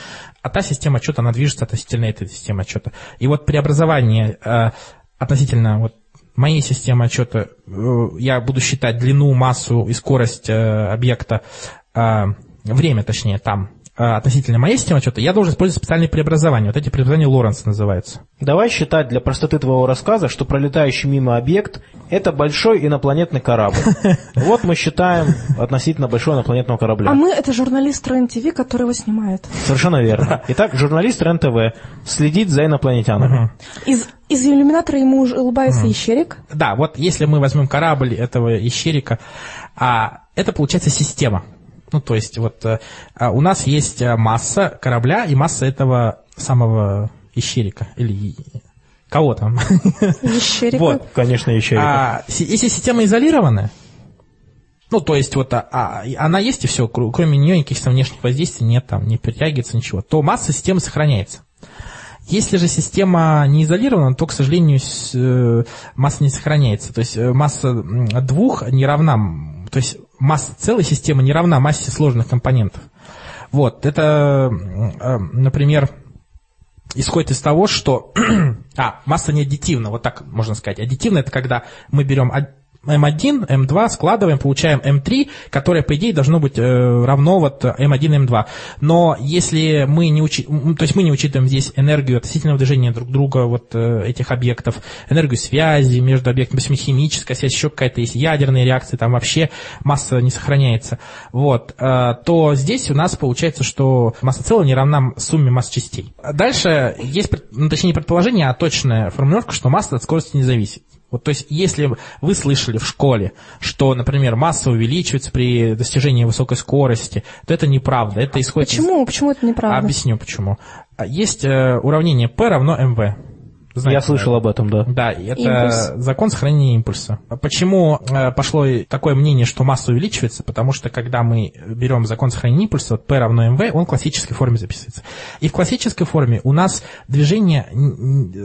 А та система отчета, она движется относительно этой системы отчета. И вот преобразование э, относительно вот моей системы отчета, э, я буду считать длину, массу и скорость э, объекта, э, время, точнее, там, относительно моей системы отчета, я должен использовать специальные преобразования. Вот эти преобразования Лоренца называются. Давай считать для простоты твоего рассказа, что пролетающий мимо объект – это большой инопланетный корабль. Вот мы считаем относительно большого инопланетного корабля. А мы – это журналист РЕН-ТВ, который его снимает. Совершенно верно. Итак, журналист РЕН-ТВ следит за инопланетянами. Из из иллюминатора ему уже улыбается mm. ящерик. Да, вот если мы возьмем корабль этого ящерика, а, это получается система. Ну, то есть вот э, а у нас есть э, масса корабля и масса этого самого ищерика или кого там. Ищерика. Вот, конечно, ищерика. А, если система изолированная, ну, то есть вот а, а, она есть и все, кроме нее никаких там внешних воздействий нет, там не притягивается ничего, то масса системы сохраняется. Если же система не изолирована, то, к сожалению, э, масса не сохраняется. То есть масса двух не равна, то есть масса целой системы не равна массе сложных компонентов. Вот, это, э, например, исходит из того, что... а, масса не аддитивна, вот так можно сказать. Аддитивна – это когда мы берем М1, М2, складываем, получаем М3, которое, по идее, должно быть э, равно вот М1, М2. Но если мы не учи... то есть мы не учитываем здесь энергию относительного движения друг друга вот э, этих объектов, энергию связи между объектами, есть химическая связь, еще какая-то есть ядерные реакции, там вообще масса не сохраняется, вот, э, то здесь у нас получается, что масса целого не равна сумме масс частей. Дальше есть, ну, точнее, предположение, а точная формулировка, что масса от скорости не зависит. Вот, то есть, если вы слышали в школе, что, например, масса увеличивается при достижении высокой скорости, то это неправда. Это исходит Почему? Из... Почему это неправда? Объясню почему. Есть э, уравнение P равно mv. Знаете, Я слышал об этом, да. Да, это Импульс. закон сохранения импульса. Почему э, пошло такое мнение, что масса увеличивается? Потому что когда мы берем закон сохранения импульса, вот P равно mv, он в классической форме записывается. И в классической форме у нас движение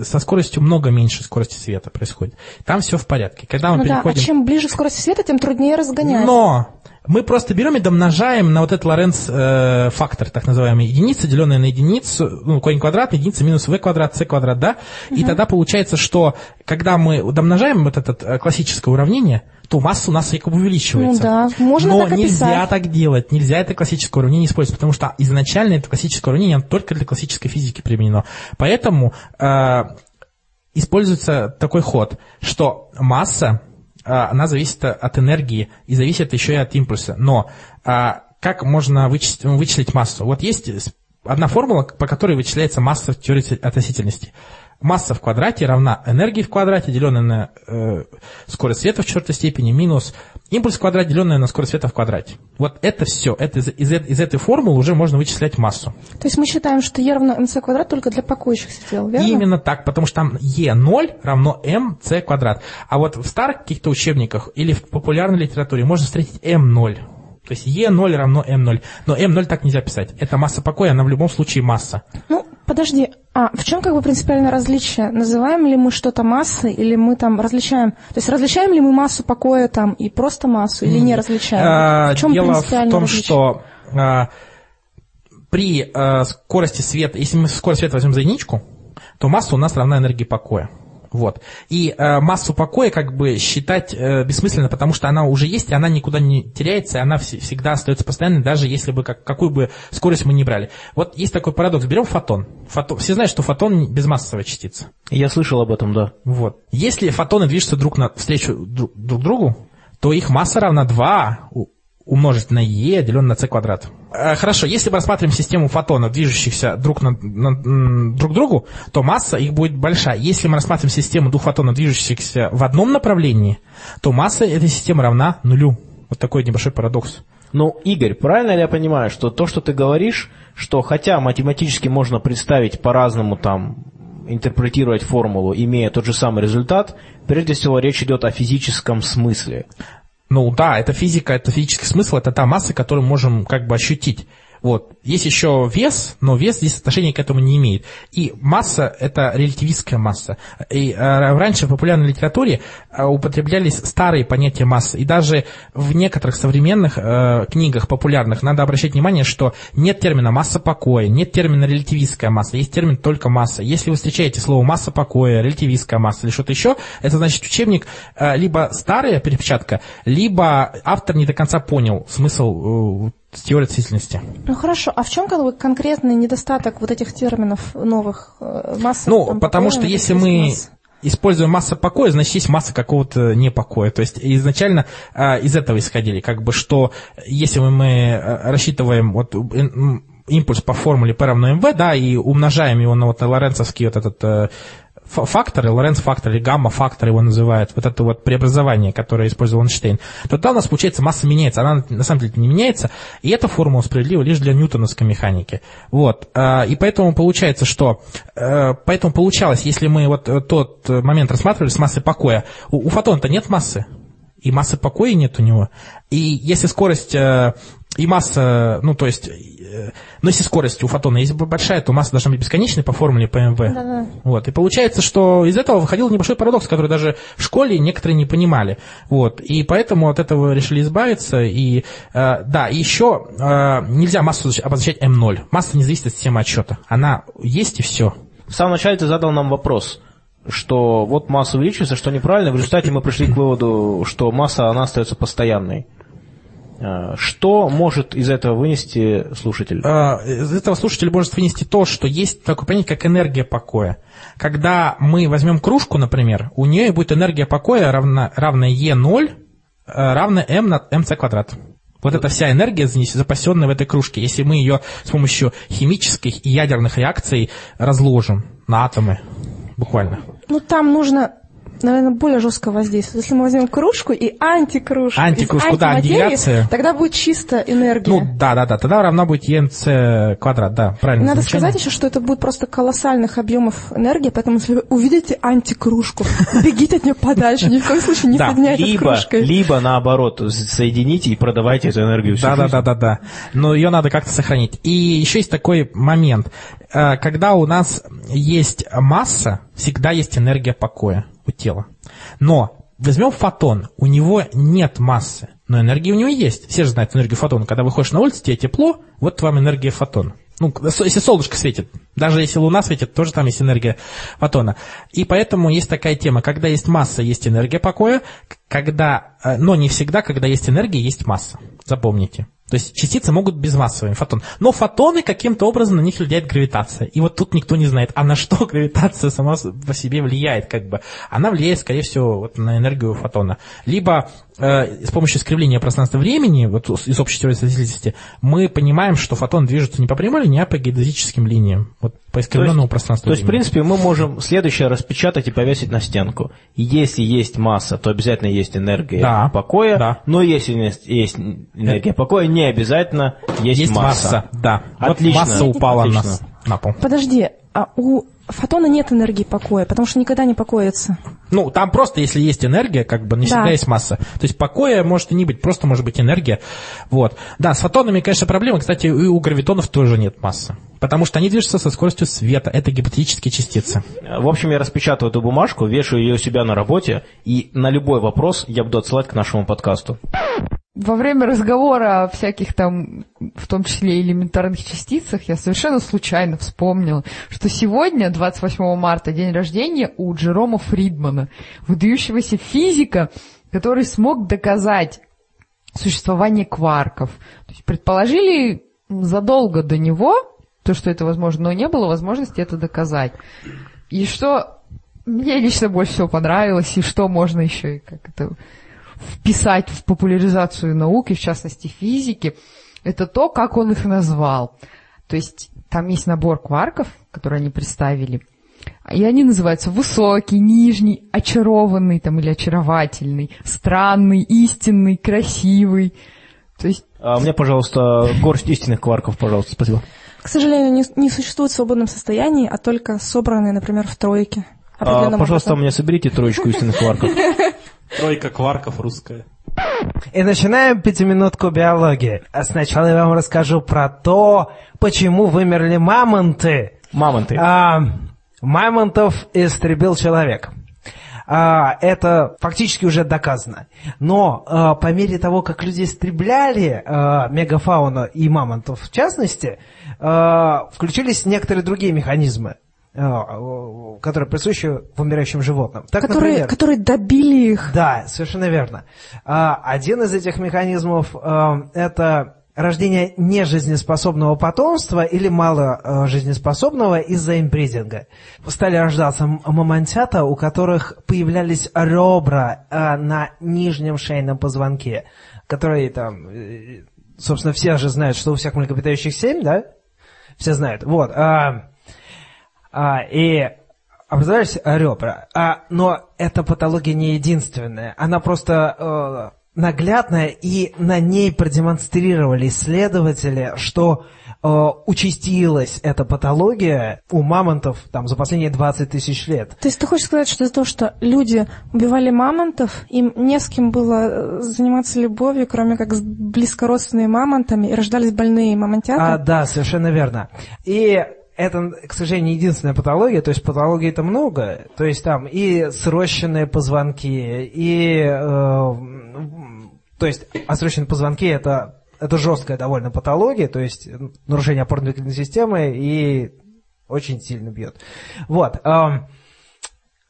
со скоростью много меньше скорости света происходит. Там все в порядке. Когда мы ну переходим... да, а чем ближе к скорости света, тем труднее разгонять. Но мы просто берем и домножаем на вот этот Лоренц э, фактор, так называемый, единица, деленная на единицу, ну, корень квадрат, единица минус v квадрат, c квадрат, да? Угу. И тогда получается, что когда мы домножаем вот это э, классическое уравнение, то масса у нас якобы увеличивается. Ну да, можно Но так нельзя так делать, нельзя это классическое уравнение использовать, потому что изначально это классическое уравнение только для классической физики применено. Поэтому э, используется такой ход, что масса она зависит от энергии и зависит еще и от импульса. Но а, как можно вычислить, вычислить массу? Вот есть одна формула, по которой вычисляется масса в теории относительности. Масса в квадрате равна энергии в квадрате, деленная на э, скорость света в четвертой степени, минус импульс в квадрате, деленная на скорость света в квадрате. Вот это все. Это из, из, из этой формулы уже можно вычислять массу. То есть мы считаем, что E равно mc квадрат только для покоящихся тел, верно? Именно так, потому что там E0 равно mc квадрат. А вот в старых каких-то учебниках или в популярной литературе можно встретить m0. То есть E0 равно M0. Но M0 так нельзя писать. Это масса покоя, она в любом случае масса. Ну, подожди, а в чем как бы принципиальное различие? Называем ли мы что-то массой, или мы там различаем... То есть различаем ли мы массу покоя там и просто массу, или не различаем? А, в чем Дело в том, различие? что а, при а, скорости света, если мы скорость света возьмем за единичку, то масса у нас равна энергии покоя. Вот. И э, массу покоя как бы считать э, бессмысленно, потому что она уже есть, и она никуда не теряется, и она вс- всегда остается постоянной, даже если бы как, какую бы скорость мы ни брали. Вот есть такой парадокс. Берем фотон. фотон. Все знают, что фотон безмассовая частица. Я слышал об этом, да. Вот. Если фотоны движутся друг навстречу друг, друг другу, то их масса равна 2 умножить на e, деленное на c квадрат. Э, хорошо, если мы рассматриваем систему фотонов, движущихся друг на, на, друг другу, то масса их будет большая. Если мы рассматриваем систему двух фотонов, движущихся в одном направлении, то масса этой системы равна нулю. Вот такой небольшой парадокс. Ну, Игорь, правильно ли я понимаю, что то, что ты говоришь, что хотя математически можно представить по-разному там интерпретировать формулу, имея тот же самый результат, прежде всего речь идет о физическом смысле. Ну да, это физика, это физический смысл, это та масса, которую мы можем как бы ощутить. Вот. Есть еще вес, но вес здесь отношения к этому не имеет. И масса – это релятивистская масса. И э, раньше в популярной литературе э, употреблялись старые понятия массы. И даже в некоторых современных э, книгах популярных надо обращать внимание, что нет термина масса покоя, нет термина релятивистская масса, есть термин только масса. Если вы встречаете слово масса покоя, релятивистская масса или что-то еще, это значит учебник э, либо старая перепечатка, либо автор не до конца понял смысл э, с теорией относительности. Ну хорошо, а в чем как бы конкретный недостаток вот этих терминов новых э, массы? Ну, там, потому что если мы масса? используем масса покоя, значит есть масса какого-то непокоя. То есть изначально э, из этого исходили, как бы что если мы, э, рассчитываем вот импульс по формуле P равно mv, да, и умножаем его на вот лоренцовский вот этот э, факторы, Лоренц-фактор или гамма-фактор его называют, вот это вот преобразование, которое использовал Эйнштейн, то тогда у нас, получается, масса меняется. Она на самом деле не меняется, и эта формула справедлива лишь для ньютоновской механики. Вот. А, и поэтому получается, что... Э, поэтому получалось, если мы вот тот момент рассматривали с массой покоя, у, у фотона-то нет массы, и массы покоя нет у него. И если скорость э, и масса, ну то есть Э, но если скорость у фотона есть большая, то масса должна быть бесконечной по формуле ПМВ. Да-да. Вот. И получается, что из этого выходил небольшой парадокс, который даже в школе некоторые не понимали. Вот. И поэтому от этого решили избавиться. И э, да, и еще э, нельзя массу обозначать М0. Масса не зависит от системы отсчета. Она есть и все. В самом начале ты задал нам вопрос. что вот масса увеличивается, что неправильно. В результате мы пришли к выводу, что масса, она остается постоянной. А, что может из этого вынести слушатель? А, из этого слушатель может вынести то, что есть такое понятие, как энергия покоя. Когда мы возьмем кружку, например, у нее будет энергия покоя равна, равна Е0, равна m на mc квадрат. Вот эта вся энергия, запасенная в этой кружке, если мы ее с помощью химических и ядерных реакций разложим на атомы, буквально. Ну, там нужно наверное, более жесткое воздействие. Если мы возьмем кружку и антикружку, антикружку, да, аннигиляция, тогда будет чисто энергия. Ну, да, да, да, тогда равна будет ЕНЦ квадрат, да, правильно. Надо замечание. сказать еще, что это будет просто колоссальных объемов энергии, поэтому если вы увидите антикружку, бегите от нее подальше, ни в коем случае не соединяйте кружкой. Либо, наоборот, соедините и продавайте эту энергию Да, да, да, да, да. Но ее надо как-то сохранить. И еще есть такой момент. Э, когда у нас есть масса, всегда есть энергия покоя у тела. Но возьмем фотон, у него нет массы, но энергия у него есть. Все же знают энергию фотона. Когда выходишь на улицу, тебе тепло, вот вам энергия фотона. Ну, если солнышко светит, даже если луна светит, тоже там есть энергия фотона. И поэтому есть такая тема, когда есть масса, есть энергия покоя, когда, э, но не всегда, когда есть энергия, есть масса. Запомните. То есть частицы могут безмассовыми, фотон. Но фотоны каким-то образом на них влияет гравитация. И вот тут никто не знает, а на что гравитация сама по себе влияет, как бы. Она влияет, скорее всего, вот на энергию фотона. Либо с помощью искривления пространства-времени, вот из общей теории относительности, мы понимаем, что фотон движется не по прямой линии, а по геодезическим линиям. Вот по искривленному пространству. То есть, в принципе, мы можем следующее распечатать и повесить на стенку. Если есть масса, то обязательно есть энергия да, покоя. Да. Но если есть энергия покоя, не обязательно есть, есть масса. масса. Да. Отлично. Вот масса упала Отлично. на, на пол. Подожди, а у фотона нет энергии покоя, потому что никогда не покоится. Ну, там просто, если есть энергия, как бы не да. всегда есть масса. То есть покоя может и не быть, просто может быть энергия. Вот. Да, с фотонами, конечно, проблема. Кстати, и у гравитонов тоже нет массы. Потому что они движутся со скоростью света. Это гипотетические частицы. В общем, я распечатываю эту бумажку, вешаю ее у себя на работе, и на любой вопрос я буду отсылать к нашему подкасту во время разговора о всяких там, в том числе элементарных частицах, я совершенно случайно вспомнила, что сегодня, 28 марта, день рождения у Джерома Фридмана, выдающегося физика, который смог доказать существование кварков. То есть предположили задолго до него, то, что это возможно, но не было возможности это доказать. И что мне лично больше всего понравилось, и что можно еще, как это вписать в популяризацию науки, в частности физики, это то, как он их назвал. То есть там есть набор кварков, которые они представили, и они называются высокий, нижний, очарованный там, или очаровательный, странный, истинный, красивый. То есть... А мне, пожалуйста, горсть истинных кварков, пожалуйста, спасибо. К сожалению, не, не существует в свободном состоянии, а только собранные, например, в тройке. А, пожалуйста, мне соберите троечку истинных кварков. Тройка кварков русская. И начинаем пятиминутку биологии. А сначала я вам расскажу про то, почему вымерли мамонты. Мамонты. А, мамонтов истребил человек. А, это фактически уже доказано. Но а, по мере того, как люди истребляли а, мегафауну и мамонтов в частности, а, включились некоторые другие механизмы. А, которые присущи умирающим животным. Так, которые, например, которые добили их. Да, совершенно верно. А, один из этих механизмов а, это рождение нежизнеспособного потомства или мало жизнеспособного из-за имбридинга. Стали рождаться мамонтята, у которых появлялись ребра на нижнем шейном позвонке, которые там, э, собственно, все же знают, что у всех млекопитающих семь, да? Все знают. Вот. А, и образовались ребра. А, но эта патология не единственная. Она просто э, наглядная, и на ней продемонстрировали исследователи, что э, участилась эта патология у мамонтов там, за последние 20 тысяч лет. То есть ты хочешь сказать, что из-за того, что люди убивали мамонтов, им не с кем было э, заниматься любовью, кроме как с близкородственными мамонтами, и рождались больные мамонтята? А, да, совершенно верно. И это, к сожалению, единственная патология, то есть патологий это много, то есть там и срощенные позвонки, и, э, то есть, а срощенные позвонки это, это жесткая довольно патология, то есть нарушение опорно-двигательной системы и очень сильно бьет. Вот. Э,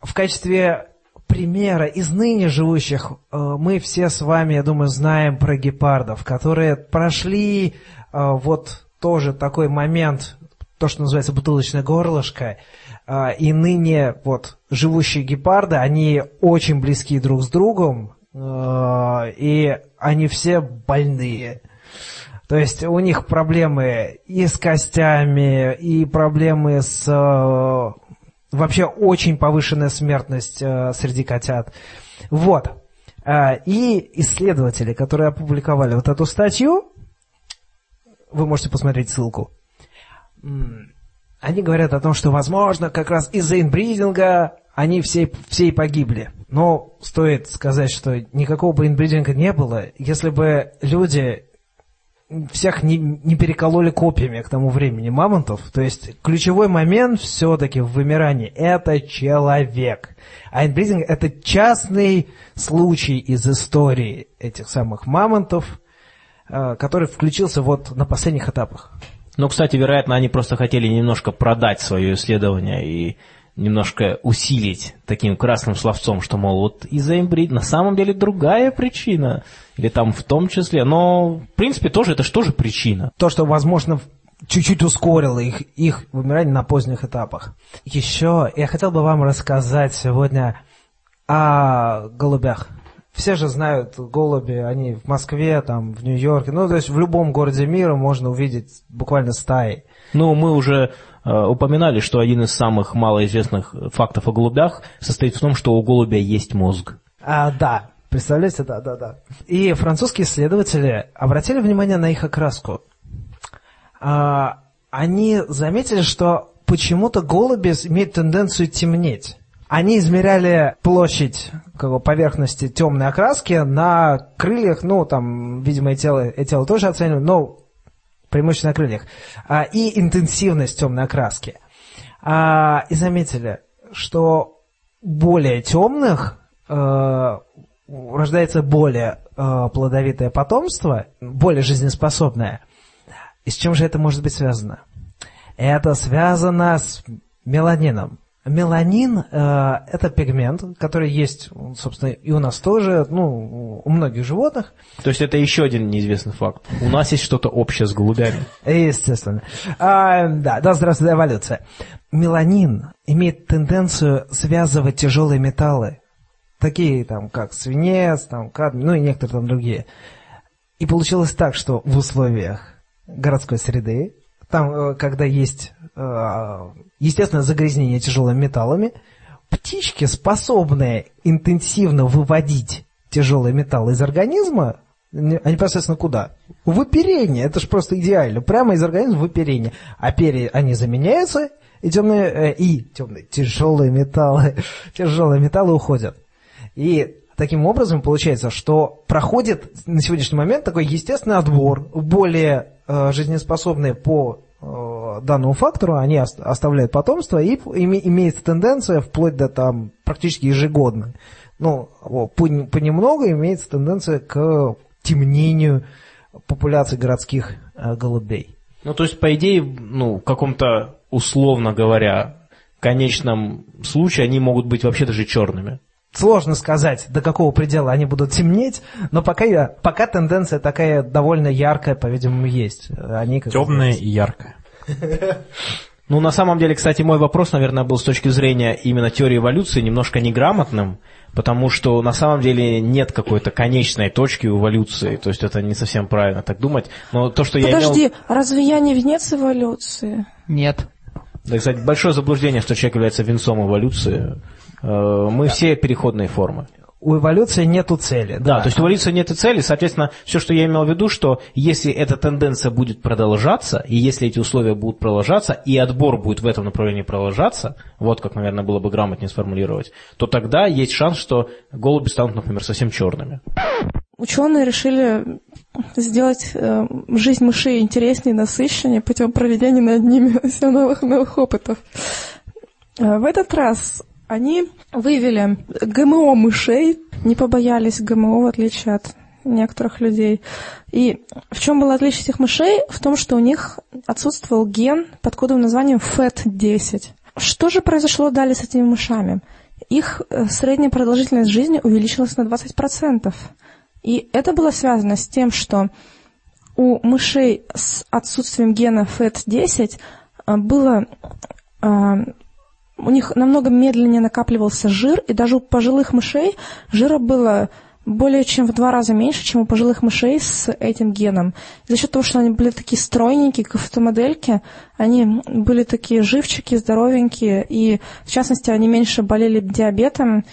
в качестве примера из ныне живущих э, мы все с вами, я думаю, знаем про гепардов, которые прошли э, вот тоже такой момент, то, что называется бутылочное горлышко, э, и ныне вот живущие гепарды, они очень близки друг с другом, и они все больные. То есть у них проблемы и с костями, и проблемы с Вообще очень повышенная смертность среди котят. Вот. И исследователи, которые опубликовали вот эту статью, вы можете посмотреть ссылку, они говорят о том, что, возможно, как раз из-за инбридинга они все, все и погибли. Но стоит сказать, что никакого бы инбридинга не было, если бы люди всех не, не перекололи копьями к тому времени мамонтов. То есть ключевой момент все-таки в вымирании – это человек. А инбридинг – это частный случай из истории этих самых мамонтов, э, который включился вот на последних этапах. Ну, кстати, вероятно, они просто хотели немножко продать свое исследование и немножко усилить таким красным словцом, что, мол, вот из-за имбрид на самом деле другая причина, или там в том числе, но, в принципе, тоже это же тоже причина. То, что, возможно, чуть-чуть ускорило их, их вымирание на поздних этапах. Еще я хотел бы вам рассказать сегодня о голубях. Все же знают голуби, они в Москве, там, в Нью-Йорке, ну, то есть в любом городе мира можно увидеть буквально стаи. Ну, мы уже э, упоминали, что один из самых малоизвестных фактов о голубях состоит в том, что у голубя есть мозг. А, да, представляете, да, да, да. И французские исследователи обратили внимание на их окраску. А, они заметили, что почему-то голуби имеют тенденцию темнеть. Они измеряли площадь как бы, поверхности темной окраски на крыльях, ну, там, видимо, и тело, и тело тоже оценивают, но преимущественно на крыльях, а, и интенсивность темной окраски. А, и заметили, что более темных а, рождается более а, плодовитое потомство, более жизнеспособное. И с чем же это может быть связано? Это связано с меланином. Меланин э, – это пигмент, который есть, собственно, и у нас тоже, ну, у многих животных. То есть это еще один неизвестный факт. У нас есть что-то общее с голубями. Естественно. А, да, да, здравствуй, эволюция. Меланин имеет тенденцию связывать тяжелые металлы, такие там, как свинец, там, кадмий, ну и некоторые там другие. И получилось так, что в условиях городской среды, там, э, когда есть естественно, загрязнение тяжелыми металлами. Птички, способные интенсивно выводить тяжелые металлы из организма, они непосредственно куда? В оперение. Это же просто идеально. Прямо из организма в оперение. А перья, они заменяются, и темные, э, и темные, тяжелые металлы, тяжелые металлы уходят. И таким образом получается, что проходит на сегодняшний момент такой естественный отбор, более э, жизнеспособные по Э, данному фактору, они оставляют потомство, и имеется тенденция вплоть до там практически ежегодно, ну, понемногу имеется тенденция к темнению популяции городских э, голубей. Ну, то есть, по идее, ну, в каком-то, условно говоря, конечном случае они могут быть вообще даже черными. Сложно сказать, до какого предела они будут темнеть, но пока, пока тенденция такая довольно яркая, по-видимому, есть. Они, Темная и яркая. Ну, на самом деле, кстати, мой вопрос, наверное, был с точки зрения именно теории эволюции немножко неграмотным, потому что на самом деле нет какой-то конечной точки эволюции, то есть это не совсем правильно так думать. Но то, что Подожди, я имел... разве я не венец эволюции? Нет. Да, кстати, большое заблуждение, что человек является венцом эволюции. Э, мы все переходные формы. У эволюции нету цели. Да, да, то есть у эволюции нет цели, соответственно, все, что я имел в виду, что если эта тенденция будет продолжаться, и если эти условия будут продолжаться, и отбор будет в этом направлении продолжаться, вот как, наверное, было бы грамотнее сформулировать, то тогда есть шанс, что голуби станут, например, совсем черными. Ученые решили сделать э, жизнь мышей интереснее и насыщеннее путем проведения над ними все новых новых опытов. Э, в этот раз они вывели ГМО мышей, не побоялись ГМО, в отличие от некоторых людей. И в чем было отличие этих мышей? В том, что у них отсутствовал ген под кодовым названием FET10. Что же произошло далее с этими мышами? их э, средняя продолжительность жизни увеличилась на 20%. И это было связано с тем, что у мышей с отсутствием гена FET10 э, было у них намного медленнее накапливался жир, и даже у пожилых мышей жира было более чем в два раза меньше, чем у пожилых мышей с этим геном. За счет того, что они были такие стройненькие, как фотомодельки, они были такие живчики, здоровенькие, и в частности они меньше болели диабетом,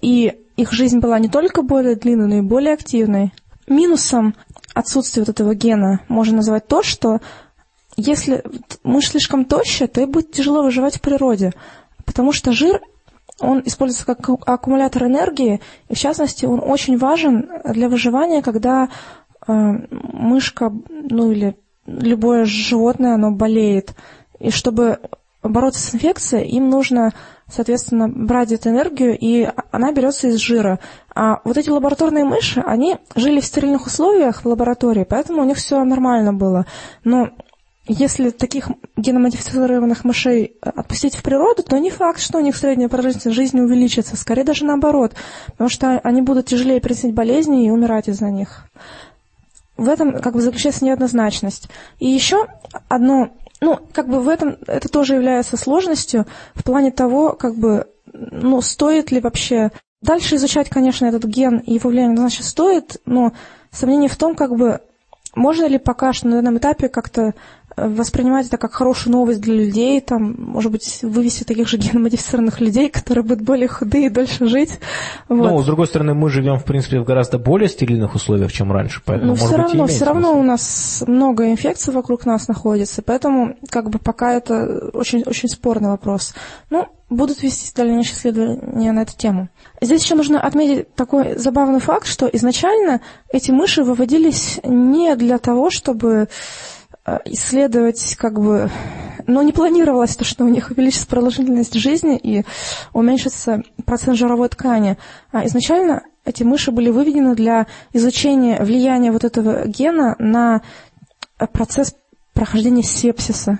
и их жизнь была не только более длинной, но и более активной. Минусом отсутствия вот этого гена можно назвать то, что если мышь слишком тощая, то ей будет тяжело выживать в природе, потому что жир он используется как аккумулятор энергии, и в частности он очень важен для выживания, когда э, мышка, ну или любое животное, оно болеет. И чтобы бороться с инфекцией, им нужно, соответственно, брать эту энергию, и она берется из жира. А вот эти лабораторные мыши, они жили в стерильных условиях в лаборатории, поэтому у них все нормально было. Но если таких геномодифицированных мышей э, отпустить в природу, то не факт, что у них средняя продолжительность жизни увеличится. Скорее даже наоборот, потому что они будут тяжелее переносить болезни и умирать из-за них. В этом как бы заключается неоднозначность. И еще одно, ну, как бы в этом это тоже является сложностью в плане того, как бы, ну, стоит ли вообще дальше изучать, конечно, этот ген и его влияние, значит, стоит, но сомнение в том, как бы, можно ли пока что на данном этапе как-то воспринимать это как хорошую новость для людей, там, может быть, вывести таких же геномодифицированных людей, которые будут более худые и дольше жить. Вот. Ну, с другой стороны, мы живем, в принципе, в гораздо более стерильных условиях, чем раньше, поэтому, Но ну, все равно, все равно у нас много инфекций вокруг нас находится, поэтому, как бы, пока это очень, очень спорный вопрос. Ну, будут вести дальнейшие исследования на эту тему. Здесь еще нужно отметить такой забавный факт, что изначально эти мыши выводились не для того, чтобы исследовать как бы... Но не планировалось то, что у них увеличится продолжительность жизни и уменьшится процент жировой ткани. А изначально эти мыши были выведены для изучения влияния вот этого гена на процесс прохождения сепсиса.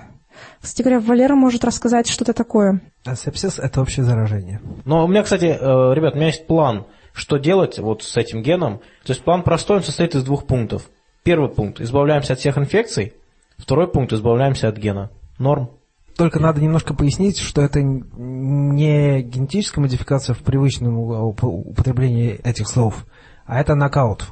Кстати говоря, Валера может рассказать, что это такое. А сепсис – это общее заражение. Но у меня, кстати, э, ребят, у меня есть план, что делать вот с этим геном. То есть план простой, он состоит из двух пунктов. Первый пункт – избавляемся от всех инфекций – Второй пункт – избавляемся от гена. Норм. Только надо немножко пояснить, что это не генетическая модификация в привычном употреблении этих слов, а это нокаут.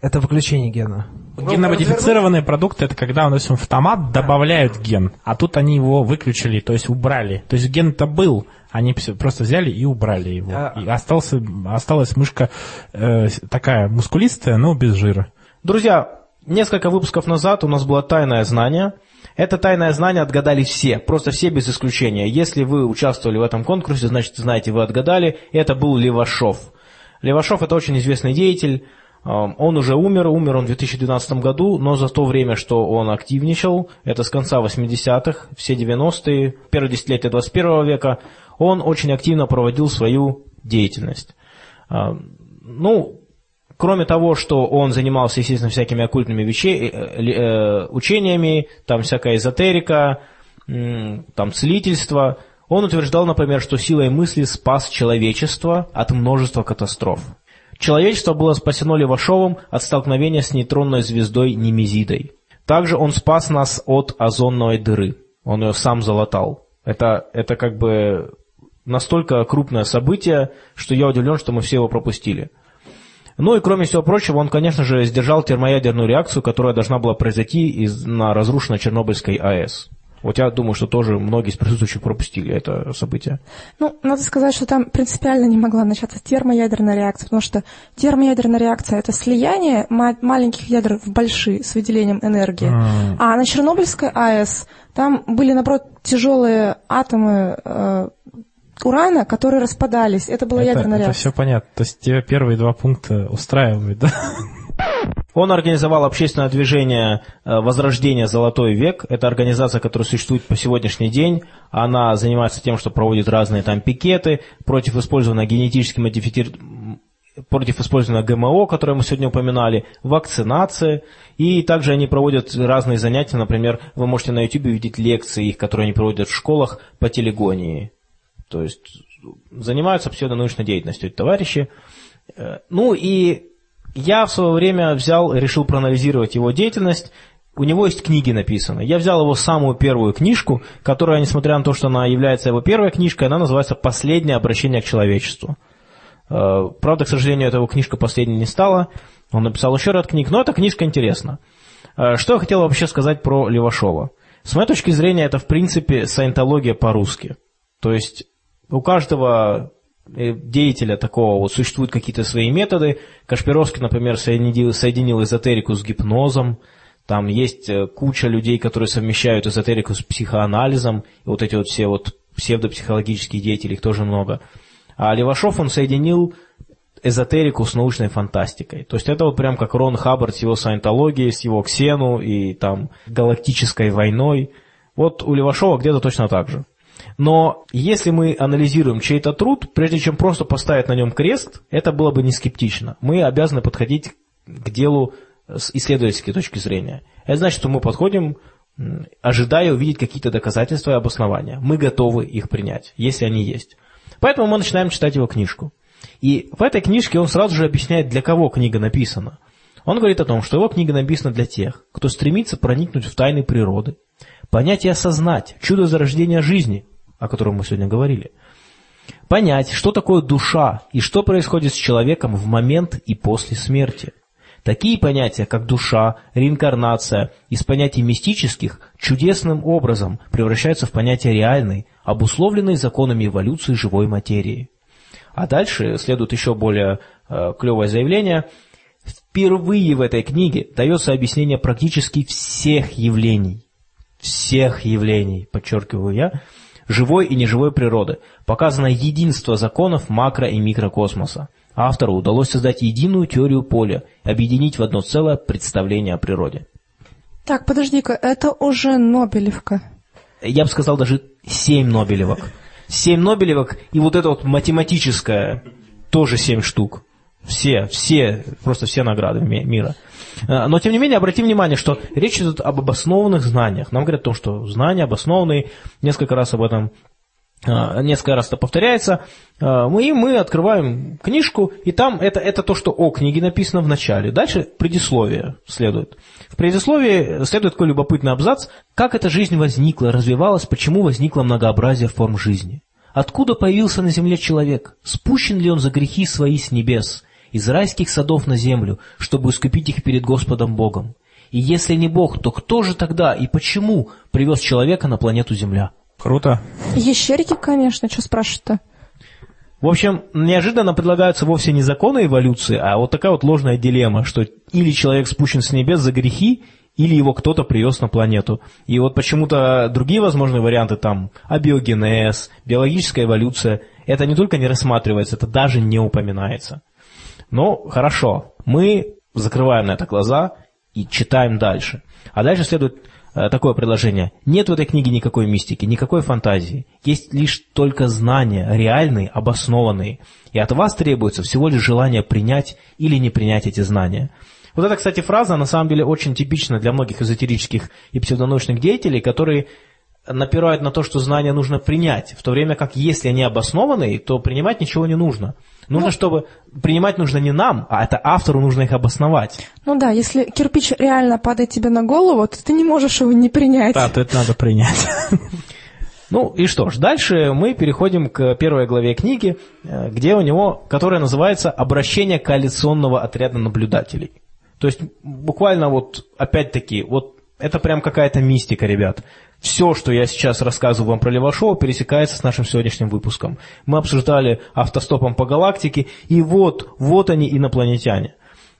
Это выключение гена. Геномодифицированные продукты это когда, допустим, в томат добавляют ген, а тут они его выключили, то есть убрали. То есть ген-то был, они просто взяли и убрали его. А... И остался, осталась мышка э, такая мускулистая, но без жира. Друзья, Несколько выпусков назад у нас было тайное знание. Это тайное знание отгадали все, просто все без исключения. Если вы участвовали в этом конкурсе, значит, знаете, вы отгадали. Это был Левашов. Левашов это очень известный деятель. Он уже умер, умер он в 2012 году, но за то время, что он активничал, это с конца 80-х, все 90-е, первые десятилетия 21 века, он очень активно проводил свою деятельность. Ну, Кроме того, что он занимался, естественно, всякими оккультными вещей, э, э, учениями, там всякая эзотерика, там целительство, он утверждал, например, что силой мысли спас человечество от множества катастроф. Человечество было спасено Левашовым от столкновения с нейтронной звездой Немезидой. Также он спас нас от озонной дыры. Он ее сам залатал. Это, это как бы настолько крупное событие, что я удивлен, что мы все его пропустили. Ну и кроме всего прочего, он, конечно же, сдержал термоядерную реакцию, которая должна была произойти из, на разрушенной Чернобыльской АЭС. Вот я думаю, что тоже многие из присутствующих пропустили это событие. Ну, надо сказать, что там принципиально не могла начаться термоядерная реакция, потому что термоядерная реакция – это слияние маленьких ядер в большие с выделением энергии. А, а на Чернобыльской АЭС там были, наоборот, тяжелые атомы э, урана, которые распадались. Это была это, ядерная реакция. Это все понятно. То есть тебе первые два пункта устраивают, да? Он организовал общественное движение э, «Возрождение. Золотой век». Это организация, которая существует по сегодняшний день. Она занимается тем, что проводит разные там пикеты против использования генетически модифицированных против использования ГМО, которое мы сегодня упоминали, вакцинации, и также они проводят разные занятия, например, вы можете на YouTube увидеть лекции их, которые они проводят в школах по телегонии. То есть занимаются псевдонаучной деятельностью эти товарищи. Э, ну и я в свое время взял, решил проанализировать его деятельность. У него есть книги написаны. Я взял его самую первую книжку, которая, несмотря на то, что она является его первой книжкой, она называется «Последнее обращение к человечеству». Э, правда, к сожалению, эта его книжка последней не стала. Он написал еще ряд книг, но эта книжка интересна. Э, что я хотел вообще сказать про Левашова? С моей точки зрения, это, в принципе, саентология по-русски. То есть у каждого э, деятеля такого вот существуют какие-то свои методы. Кашпировский, например, соединил, соединил эзотерику с гипнозом. Там есть куча людей, которые совмещают эзотерику с психоанализом. И вот эти вот все вот псевдопсихологические деятели, их тоже много. А Левашов, он соединил эзотерику с научной фантастикой. То есть это вот прям как Рон Хаббард с его саентологией, с его ксену и там галактической войной. Вот у Левашова где-то точно так же. Но если мы анализируем чей-то труд, прежде чем просто поставить на нем крест, это было бы не скептично. Мы обязаны подходить к делу с исследовательской точки зрения. Это значит, что мы подходим, ожидая увидеть какие-то доказательства и обоснования. Мы готовы их принять, если они есть. Поэтому мы начинаем читать его книжку. И в этой книжке он сразу же объясняет, для кого книга написана. Он говорит о том, что его книга написана для тех, кто стремится проникнуть в тайны природы, понять и осознать чудо зарождения жизни, о котором мы сегодня говорили, понять, что такое душа и что происходит с человеком в момент и после смерти. Такие понятия, как душа, реинкарнация, из понятий мистических чудесным образом превращаются в понятия реальные, обусловленные законами эволюции живой материи. А дальше следует еще более э, клевое заявление. Впервые в этой книге дается объяснение практически всех явлений. Всех явлений, подчеркиваю я, живой и неживой природы. Показано единство законов макро- и микрокосмоса. Автору удалось создать единую теорию поля, объединить в одно целое представление о природе. Так, подожди-ка, это уже Нобелевка. Я бы сказал даже семь Нобелевок. Семь Нобелевок и вот это вот математическое тоже семь штук. Все, все, просто все награды мира. А, но, тем не менее, обратим внимание, что речь идет об обоснованных знаниях. Нам говорят о том, что знания обоснованные, несколько раз об этом а, несколько раз это повторяется, а, мы, мы открываем книжку, и там это, это то, что о книге написано в начале. Дальше предисловие следует. В предисловии следует такой любопытный абзац, как эта жизнь возникла, развивалась, почему возникло многообразие форм жизни. Откуда появился на земле человек? Спущен ли он за грехи свои с небес, из райских садов на землю, чтобы искупить их перед Господом Богом? И если не Бог, то кто же тогда и почему привез человека на планету Земля? Круто. Ещерики, конечно, что спрашивать-то? В общем, неожиданно предлагаются вовсе не законы эволюции, а вот такая вот ложная дилемма, что или человек спущен с небес за грехи, или его кто-то привез на планету. И вот почему-то другие возможные варианты там, абиогенез, биологическая эволюция, это не только не рассматривается, это даже не упоминается. Но хорошо, мы закрываем на это глаза и читаем дальше. А дальше следует Э, такое предложение. Нет в этой книге никакой мистики, никакой фантазии. Есть лишь только знания, реальные, обоснованные. И от вас требуется всего лишь желание принять или не принять эти знания. Вот эта, кстати, фраза на самом деле очень типична для многих эзотерических и псевдонаучных деятелей, которые напирают на то, что знания нужно принять, в то время как если они обоснованные, то принимать ничего не нужно. Нужно, ну, чтобы принимать нужно не нам, а это автору нужно их обосновать. Ну да, если кирпич реально падает тебе на голову, то ты не можешь его не принять. Да, то это надо принять. Ну и что ж, дальше мы переходим к первой главе книги, э, где у него, которая называется «Обращение коалиционного отряда наблюдателей». То есть буквально вот опять-таки, вот это прям какая-то мистика, ребят. Все, что я сейчас рассказываю вам про Левашова, пересекается с нашим сегодняшним выпуском. Мы обсуждали автостопом по галактике, и вот, вот они, инопланетяне.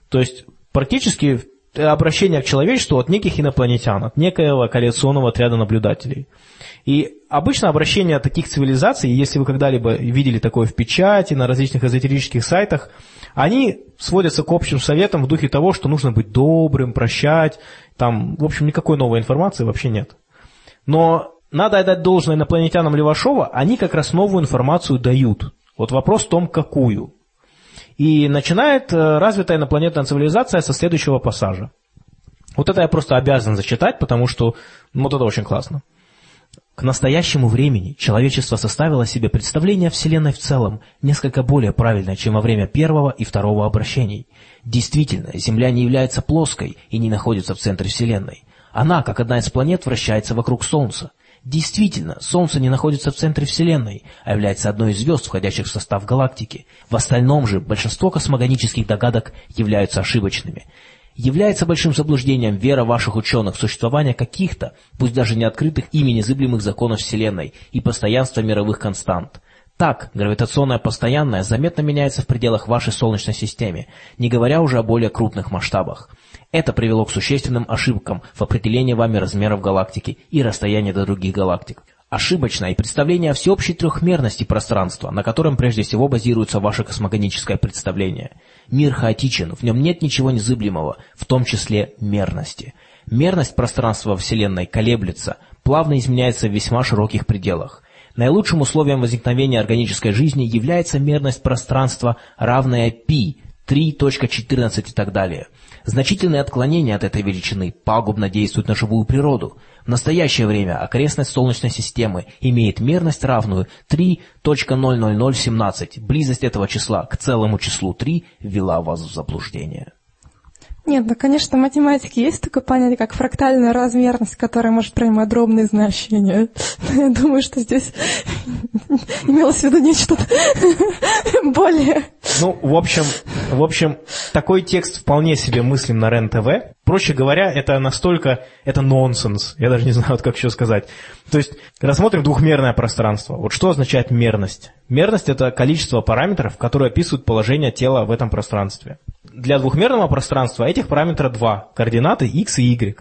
То есть практически обращение к человечеству от неких инопланетян, от некоего коалиционного отряда наблюдателей. И обычно обращение таких цивилизаций, если вы когда-либо видели такое в печати, на различных эзотерических сайтах, они сводятся к общим советам в духе того, что нужно быть добрым, прощать. Там, в общем, никакой новой информации вообще нет. Но надо отдать должное инопланетянам Левашова, они как раз новую информацию дают. Вот вопрос в том, какую. И начинает э, развитая инопланетная цивилизация со следующего пассажа. Вот это я просто обязан зачитать, потому что ну, вот это очень классно. К настоящему времени человечество составило себе представление о Вселенной в целом, несколько более правильное, чем во время первого и второго обращений. Действительно, Земля не является плоской и не находится в центре Вселенной. Она, как одна из планет, вращается вокруг Солнца. Действительно, Солнце не находится в центре Вселенной, а является одной из звезд, входящих в состав галактики. В остальном же большинство космогонических догадок являются ошибочными. Является большим заблуждением вера ваших ученых в существование каких-то, пусть даже не открытых ими незыблемых законов Вселенной и постоянства мировых констант. Так, гравитационное постоянное заметно меняется в пределах вашей Солнечной системы, не говоря уже о более крупных масштабах. Это привело к существенным ошибкам в определении вами размеров галактики и расстояния до других галактик. Ошибочное представление о всеобщей трехмерности пространства, на котором прежде всего базируется ваше космогоническое представление. Мир хаотичен, в нем нет ничего незыблемого, в том числе мерности. Мерность пространства Вселенной колеблется, плавно изменяется в весьма широких пределах. Наилучшим условием возникновения органической жизни является мерность пространства, равная π, 3.14 и так далее. Значительные отклонения от этой величины пагубно действуют на живую природу. В настоящее время окрестность Солнечной системы имеет мерность равную 3.00017. Близость этого числа к целому числу 3 ввела вас в заблуждение. Нет, ну, конечно, в математике есть такое понятие, как фрактальная размерность, которая может принимать дробные значения. Но я думаю, что здесь имелось в виду нечто более... Ну, в общем, в общем, такой текст вполне себе мыслим на РЕН-ТВ. Проще говоря, это настолько... Это нонсенс. Я даже не знаю, вот как еще сказать. То есть, рассмотрим двухмерное пространство. Вот что означает мерность? Мерность – это количество параметров, которые описывают положение тела в этом пространстве для двухмерного пространства этих параметров два. Координаты x и y.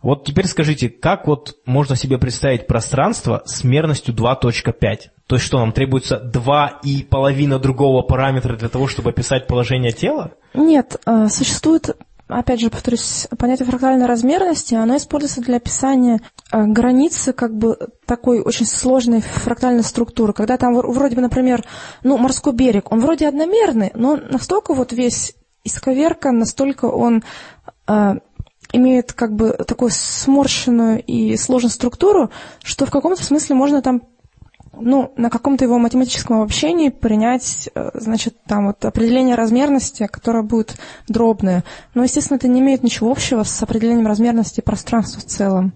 Вот теперь скажите, как вот можно себе представить пространство с мерностью 2.5? То есть что, нам требуется два и половина другого параметра для того, чтобы описать положение тела? Нет, э, существует опять же, повторюсь, понятие фрактальной размерности, оно используется для описания э, границы как бы такой очень сложной фрактальной структуры, когда там вроде бы, например, ну, морской берег, он вроде одномерный, но настолько вот весь исковеркан, настолько он э, имеет как бы такую сморщенную и сложную структуру, что в каком-то смысле можно там ну, на каком-то его математическом обобщении принять, э, значит, там вот определение размерности, которое будет дробное. Но, естественно, это не имеет ничего общего с определением размерности пространства в целом.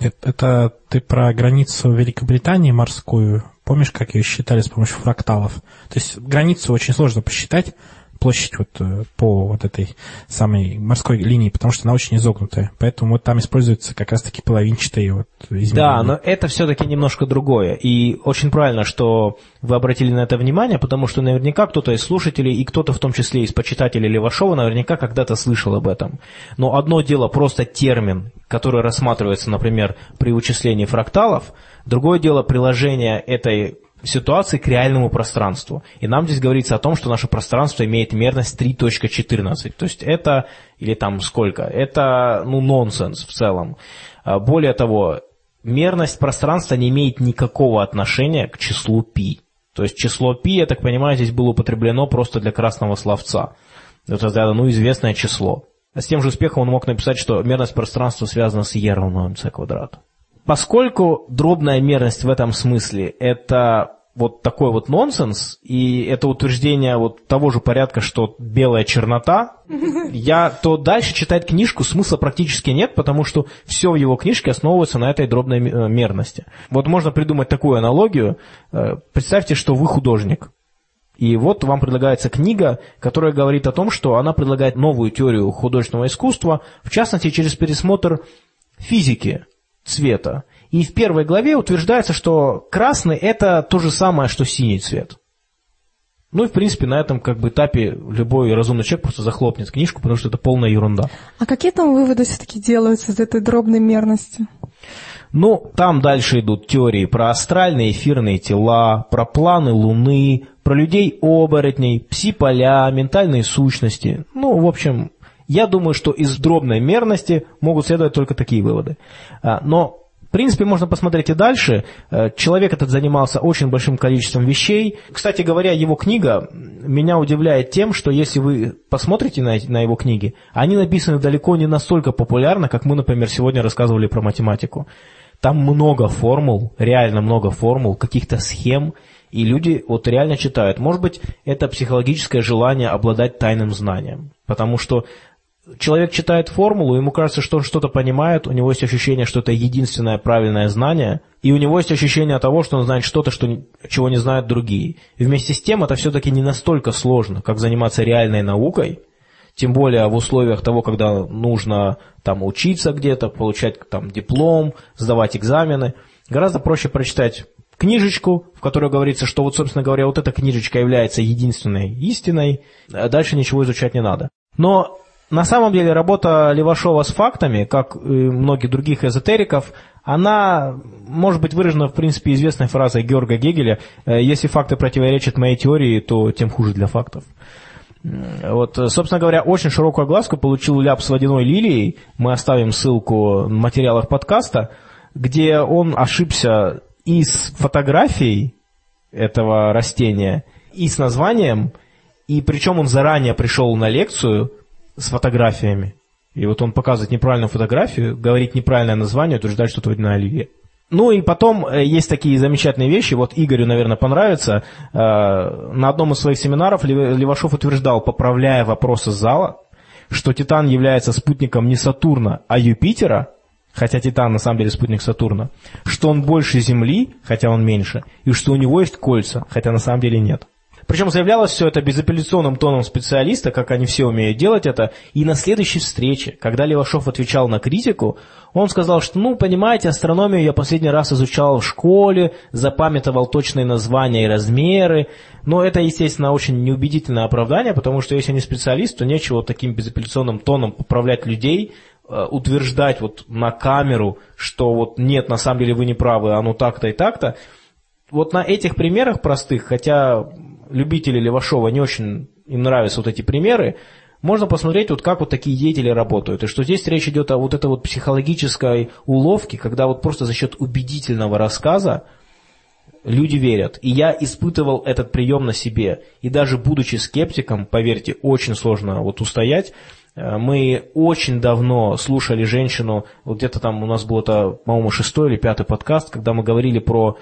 Это, это ты про границу Великобритании морскую. Помнишь, как ее считали с помощью фракталов? То есть границу очень сложно посчитать, площадь вот э, по вот этой самой морской линии, потому что она очень изогнутая. Поэтому вот там используются как раз-таки половинчатые вот измерения. Да, но это все-таки немножко другое. И очень правильно, что вы обратили на это внимание, потому что наверняка кто-то из слушателей и кто-то в том числе из почитателей Левашова наверняка когда-то слышал об этом. Но одно дело просто термин, который рассматривается, например, при вычислении фракталов, другое дело приложение этой ситуации к реальному пространству. И нам здесь говорится о том, что наше пространство имеет мерность 3.14. То есть это, или там сколько, это ну нонсенс в целом. А, более того, мерность пространства не имеет никакого отношения к числу π. То есть число π, я так понимаю, здесь было употреблено просто для красного словца. Это ну, известное число. А с тем же успехом он мог написать, что мерность пространства связана с e равно mc квадрат. Поскольку дробная мерность в этом смысле – это вот такой вот нонсенс, и это утверждение вот того же порядка, что белая чернота, я то дальше читать книжку смысла практически нет, потому что все в его книжке основывается на этой дробной э, мерности. Вот можно придумать такую аналогию. Э, представьте, что вы художник. И вот вам предлагается книга, которая говорит о том, что она предлагает новую теорию художественного искусства, в частности, через пересмотр физики цвета. И в первой главе утверждается, что красный – это то же самое, что синий цвет. Ну и, в принципе, на этом как бы этапе любой разумный человек просто захлопнет книжку, потому что это полная ерунда. А какие там выводы все-таки делаются из этой дробной мерности? Ну, там дальше идут теории про астральные эфирные тела, про планы Луны, про людей-оборотней, пси-поля, ментальные сущности. Ну, в общем, я думаю, что из дробной мерности могут следовать только такие выводы. А, но в принципе, можно посмотреть и дальше. Э, человек этот занимался очень большим количеством вещей. Кстати говоря, его книга меня удивляет тем, что если вы посмотрите на, его книги, они написаны далеко не настолько популярно, как мы, например, сегодня рассказывали про математику. Там много формул, реально много формул, каких-то схем, и люди вот реально читают. Может быть, это психологическое желание обладать тайным знанием. Потому что человек читает формулу, ему кажется, что он что-то понимает, у него есть ощущение, что это единственное правильное знание, и у него есть ощущение того, что он знает что-то, что, чего не знают другие. И вместе с тем это все-таки не настолько сложно, как заниматься реальной наукой, тем более в условиях того, когда нужно там учиться где-то, получать там диплом, сдавать экзамены. Гораздо проще прочитать книжечку, в которой говорится, что вот, собственно говоря, вот эта книжечка является единственной истиной, а дальше ничего изучать не надо. Но на самом деле работа Левашова с фактами, как и многих других эзотериков, она может быть выражена, в принципе, известной фразой Георга Гегеля «Если факты противоречат моей теории, то тем хуже для фактов». Вот, собственно говоря, очень широкую огласку получил Ляп с водяной лилией. Мы оставим ссылку в материалах подкаста, где он ошибся и с фотографией этого растения, и с названием, и причем он заранее пришел на лекцию – с фотографиями. И вот он показывает неправильную фотографию, говорит неправильное название, утверждает, что это водяная оливье. Ну и потом э, есть такие замечательные вещи, вот Игорю, наверное, понравится. Э, на одном из своих семинаров Левашов утверждал, поправляя вопросы зала, что Титан является спутником не Сатурна, а Юпитера, хотя Титан на самом деле спутник Сатурна, что он больше Земли, хотя он меньше, и что у него есть кольца, хотя на самом деле нет. Причем заявлялось все это безапелляционным тоном специалиста, как они все умеют делать это. И на следующей встрече, когда Левашов отвечал на критику, он сказал, что, ну, понимаете, астрономию я последний раз изучал в школе, запамятовал точные названия и размеры. Но это, естественно, очень неубедительное оправдание, потому что если не специалист, то нечего таким безапелляционным тоном поправлять людей, э, утверждать вот на камеру, что вот нет, на самом деле вы не правы, оно так-то и так-то. Вот на этих примерах простых, хотя любители Левашова не очень им нравятся вот эти примеры, можно посмотреть, вот как вот такие деятели работают. И что здесь речь идет о вот этой вот психологической уловке, когда вот просто за счет убедительного рассказа люди верят. И я испытывал этот прием на себе. И даже будучи скептиком, поверьте, очень сложно вот устоять. Э, мы очень давно слушали женщину, вот где-то там у нас был это, по-моему, шестой или пятый подкаст, когда мы говорили про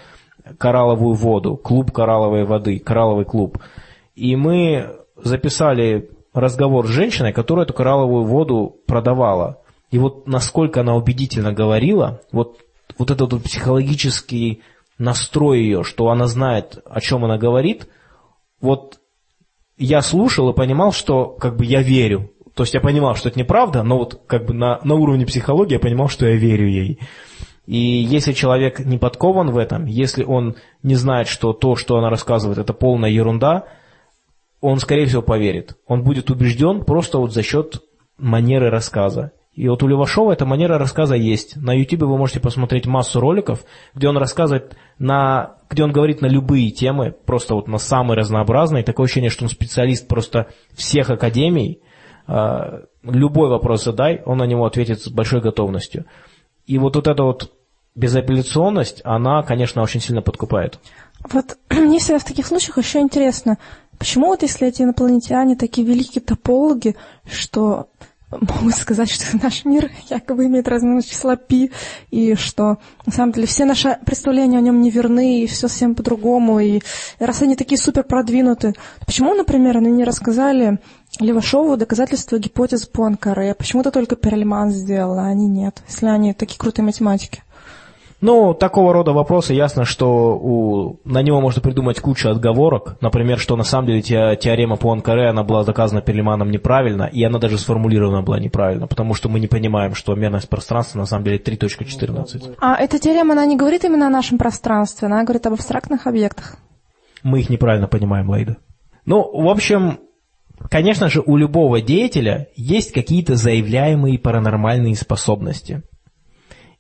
коралловую воду, клуб коралловой воды, коралловый клуб. И мы записали разговор с женщиной, которая эту коралловую воду продавала. И вот насколько она убедительно говорила, вот, вот этот вот психологический настрой ее, что она знает, о чем она говорит, вот я слушал и понимал, что как бы я верю. То есть я понимал, что это неправда, но вот как бы на, на уровне психологии я понимал, что я верю ей. И если человек не подкован в этом, если он не знает, что то, что она рассказывает, это полная ерунда, он, скорее всего, поверит. Он будет убежден просто вот за счет манеры рассказа. И вот у Левашова эта манера рассказа есть. На YouTube вы можете посмотреть массу роликов, где он рассказывает на, где он говорит на любые темы, просто вот на самые разнообразные. Такое ощущение, что он специалист просто всех академий. А, любой вопрос задай, он на него ответит с большой готовностью. И вот, вот эта вот безапелляционность, она, конечно, очень сильно подкупает. Вот мне всегда в таких случаях еще интересно, почему вот если эти инопланетяне такие великие топологи, что могут сказать, что наш мир якобы имеет размер числа пи, и что на самом деле все наши представления о нем неверны, и все совсем по-другому, и раз они такие супер продвинуты, почему, например, они не рассказали Левашову доказательства гипотез Пуанкаре, почему-то только Перельман сделал, а они нет, если они такие крутые математики? Ну, такого рода вопросы, ясно, что у, на него можно придумать кучу отговорок. Например, что на самом деле те, теорема Пуанкаре, она была доказана Перлиманом неправильно, и она даже сформулирована была неправильно, потому что мы не понимаем, что мерность пространства на самом деле 3.14. А эта теорема, она не говорит именно о нашем пространстве, она говорит об абстрактных объектах. Мы их неправильно понимаем, Лейда. Ну, в общем, конечно же, у любого деятеля есть какие-то заявляемые паранормальные способности –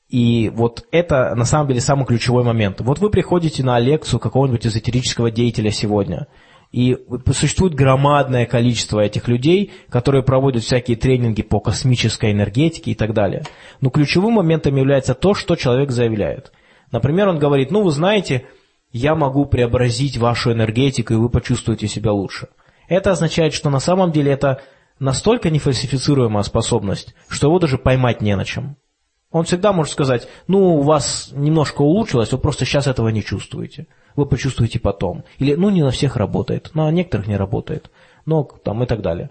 и вот это на самом деле самый ключевой момент. Вот вы приходите на лекцию какого-нибудь эзотерического деятеля сегодня, и существует громадное количество этих людей, которые проводят всякие тренинги по космической энергетике и так далее. Но ключевым моментом является то, что человек заявляет. Например, он говорит, ну вы знаете, я могу преобразить вашу энергетику, и вы почувствуете себя лучше. Это означает, что на самом деле это настолько нефальсифицируемая способность, что его даже поймать не на чем. Он всегда может сказать, ну, у вас немножко улучшилось, вы просто сейчас этого не чувствуете. Вы почувствуете потом. Или, ну, не на всех работает, на некоторых не работает. Но там и так далее.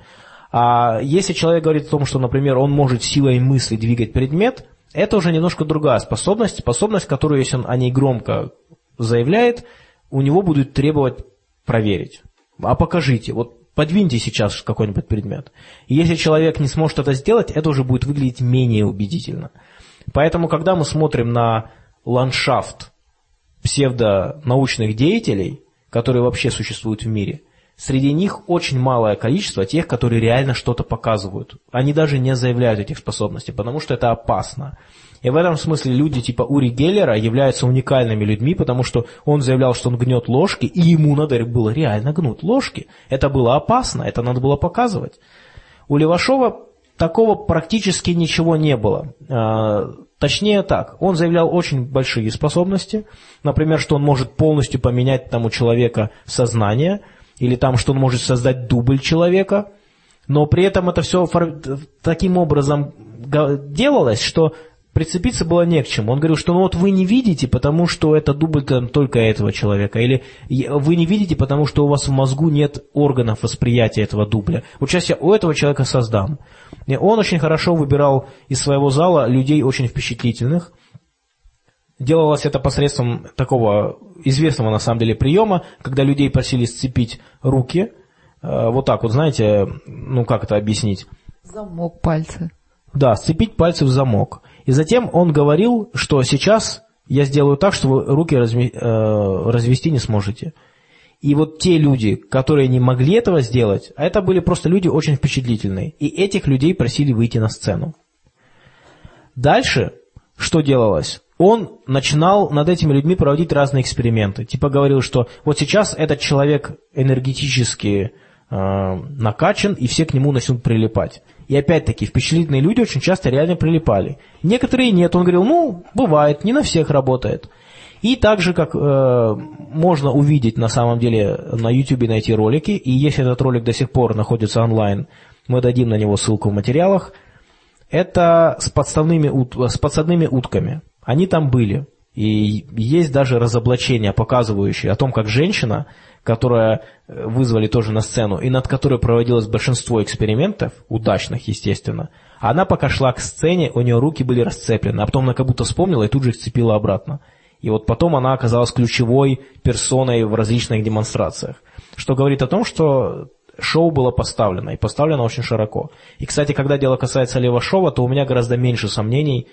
А если человек говорит о том, что, например, он может силой мысли двигать предмет, это уже немножко другая способность, способность, которую, если он о ней громко заявляет, у него будут требовать проверить. А покажите, вот подвиньте сейчас какой-нибудь предмет. И если человек не сможет это сделать, это уже будет выглядеть менее убедительно. Поэтому, когда мы смотрим на ландшафт псевдонаучных деятелей, которые вообще существуют в мире, среди них очень малое количество тех, которые реально что-то показывают. Они даже не заявляют этих способностей, потому что это опасно. И в этом смысле люди типа Ури Геллера являются уникальными людьми, потому что он заявлял, что он гнет ложки, и ему надо было реально гнуть ложки. Это было опасно, это надо было показывать. У Левашова такого практически ничего не было. А, точнее так, он заявлял очень большие способности, например, что он может полностью поменять тому человека сознание, или там, что он может создать дубль человека, но при этом это все таким образом делалось, что прицепиться было не к чему. Он говорил, что ну вот вы не видите, потому что это дубль там, только этого человека. Или вы не видите, потому что у вас в мозгу нет органов восприятия этого дубля. Вот сейчас я у этого человека создам. Он очень хорошо выбирал из своего зала людей очень впечатлительных. Делалось это посредством такого известного на самом деле приема, когда людей просили сцепить руки. Э, вот так вот, знаете, ну как это объяснить? Замок пальца. Да, сцепить пальцы в замок. И затем он говорил, что сейчас я сделаю так, что вы руки разми, э, развести не сможете. И вот те люди, которые не могли этого сделать, а это были просто люди очень впечатлительные, и этих людей просили выйти на сцену. Дальше что делалось? Он начинал над этими людьми проводить разные эксперименты. Типа говорил, что вот сейчас этот человек энергетически э, накачан, и все к нему начнут прилипать. И опять-таки, впечатлительные люди очень часто реально прилипали. Некоторые нет. Он говорил, ну, бывает, не на всех работает. И также, как э, можно увидеть на самом деле на YouTube найти ролики, и если этот ролик до сих пор находится онлайн, мы дадим на него ссылку в материалах, это с, подставными, с подсадными утками. Они там были. И есть даже разоблачения, показывающие о том, как женщина которая э, вызвали тоже на сцену, и над которой проводилось большинство экспериментов, удачных, естественно, она пока шла к сцене, у нее руки были расцеплены, а потом она как будто вспомнила и тут же их сцепила обратно. И вот потом она оказалась ключевой персоной в различных демонстрациях. Что говорит о том, что шоу было поставлено, и поставлено очень широко. И, кстати, когда дело касается Левашова, то у меня гораздо меньше сомнений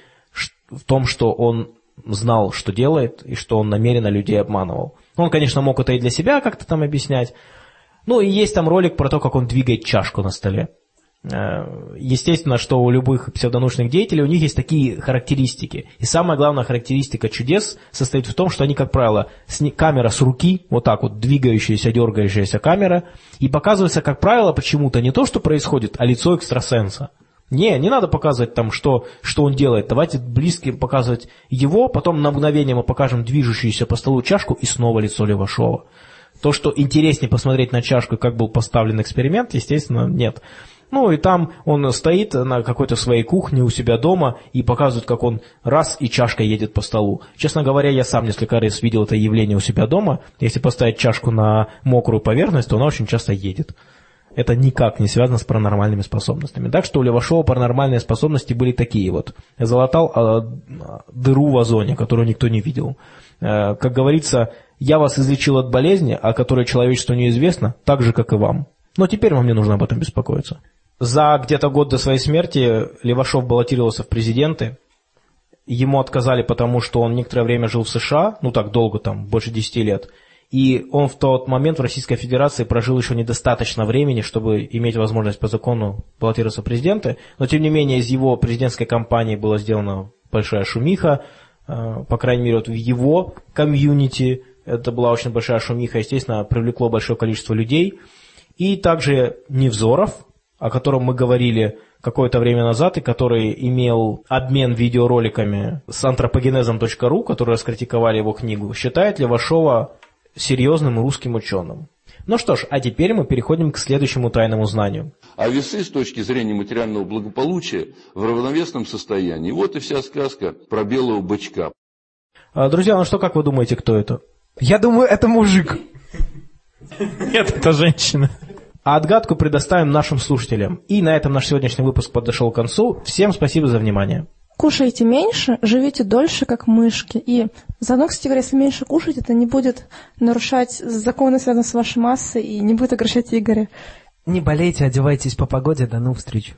в том, что он знал, что делает, и что он намеренно людей обманывал. Он, конечно, мог это и для себя как-то там объяснять. Ну и есть там ролик про то, как он двигает чашку на столе. Э, естественно, что у любых псевдонаучных деятелей у них есть такие характеристики. И самая главная характеристика чудес состоит в том, что они, как правило, камера с руки, вот так вот двигающаяся, дергающаяся камера, и показывается, как правило, почему-то не то, что происходит, а лицо экстрасенса. Не, не надо показывать там, что, что он делает. Давайте близким показывать его, потом на мгновение мы покажем движущуюся по столу чашку и снова лицо Левашова. То, что интереснее посмотреть на чашку, как был поставлен эксперимент, естественно, нет. Ну и там он стоит на какой-то своей кухне у себя дома и показывает, как он раз и чашка едет по столу. Честно говоря, я сам несколько раз видел это явление у себя дома. Если поставить чашку на мокрую поверхность, то она очень часто едет это никак не связано с паранормальными способностями. Так что у Левашова паранормальные способности были такие вот. Залатал э, дыру в озоне, которую никто не видел. Э, как говорится, я вас излечил от болезни, о которой человечеству неизвестно, так же, как и вам. Но теперь вам не нужно об этом беспокоиться. За где-то год до своей смерти Левашов баллотировался в президенты. Ему отказали, потому что он некоторое время жил в США, ну так долго, там, больше 10 лет – и он в тот момент в Российской Федерации прожил еще недостаточно времени, чтобы иметь возможность по закону баллотироваться в президенты. Но, тем не менее, из его президентской кампании была сделана большая шумиха. Э, по крайней мере, вот в его комьюнити это была очень большая шумиха. Естественно, привлекло большое количество людей. И также Невзоров, о котором мы говорили какое-то время назад, и который имел обмен видеороликами с антропогенезом.ру, которые раскритиковали его книгу, считает Левашова серьезным русским ученым. Ну что ж, а теперь мы переходим к следующему тайному знанию. А весы с точки зрения материального благополучия в равновесном состоянии. Вот и вся сказка про белого бычка. А, друзья, ну что, как вы думаете, кто это? Я думаю, это мужик. Нет, это женщина. А отгадку предоставим нашим слушателям. И на этом наш сегодняшний выпуск подошел к концу. Всем спасибо за внимание. Кушайте меньше, живите дольше, как мышки. И заодно, кстати говоря, если меньше кушать, это не будет нарушать законы, связанные с вашей массой, и не будет огорчать Игоря. Не болейте, одевайтесь по погоде. До новых встреч.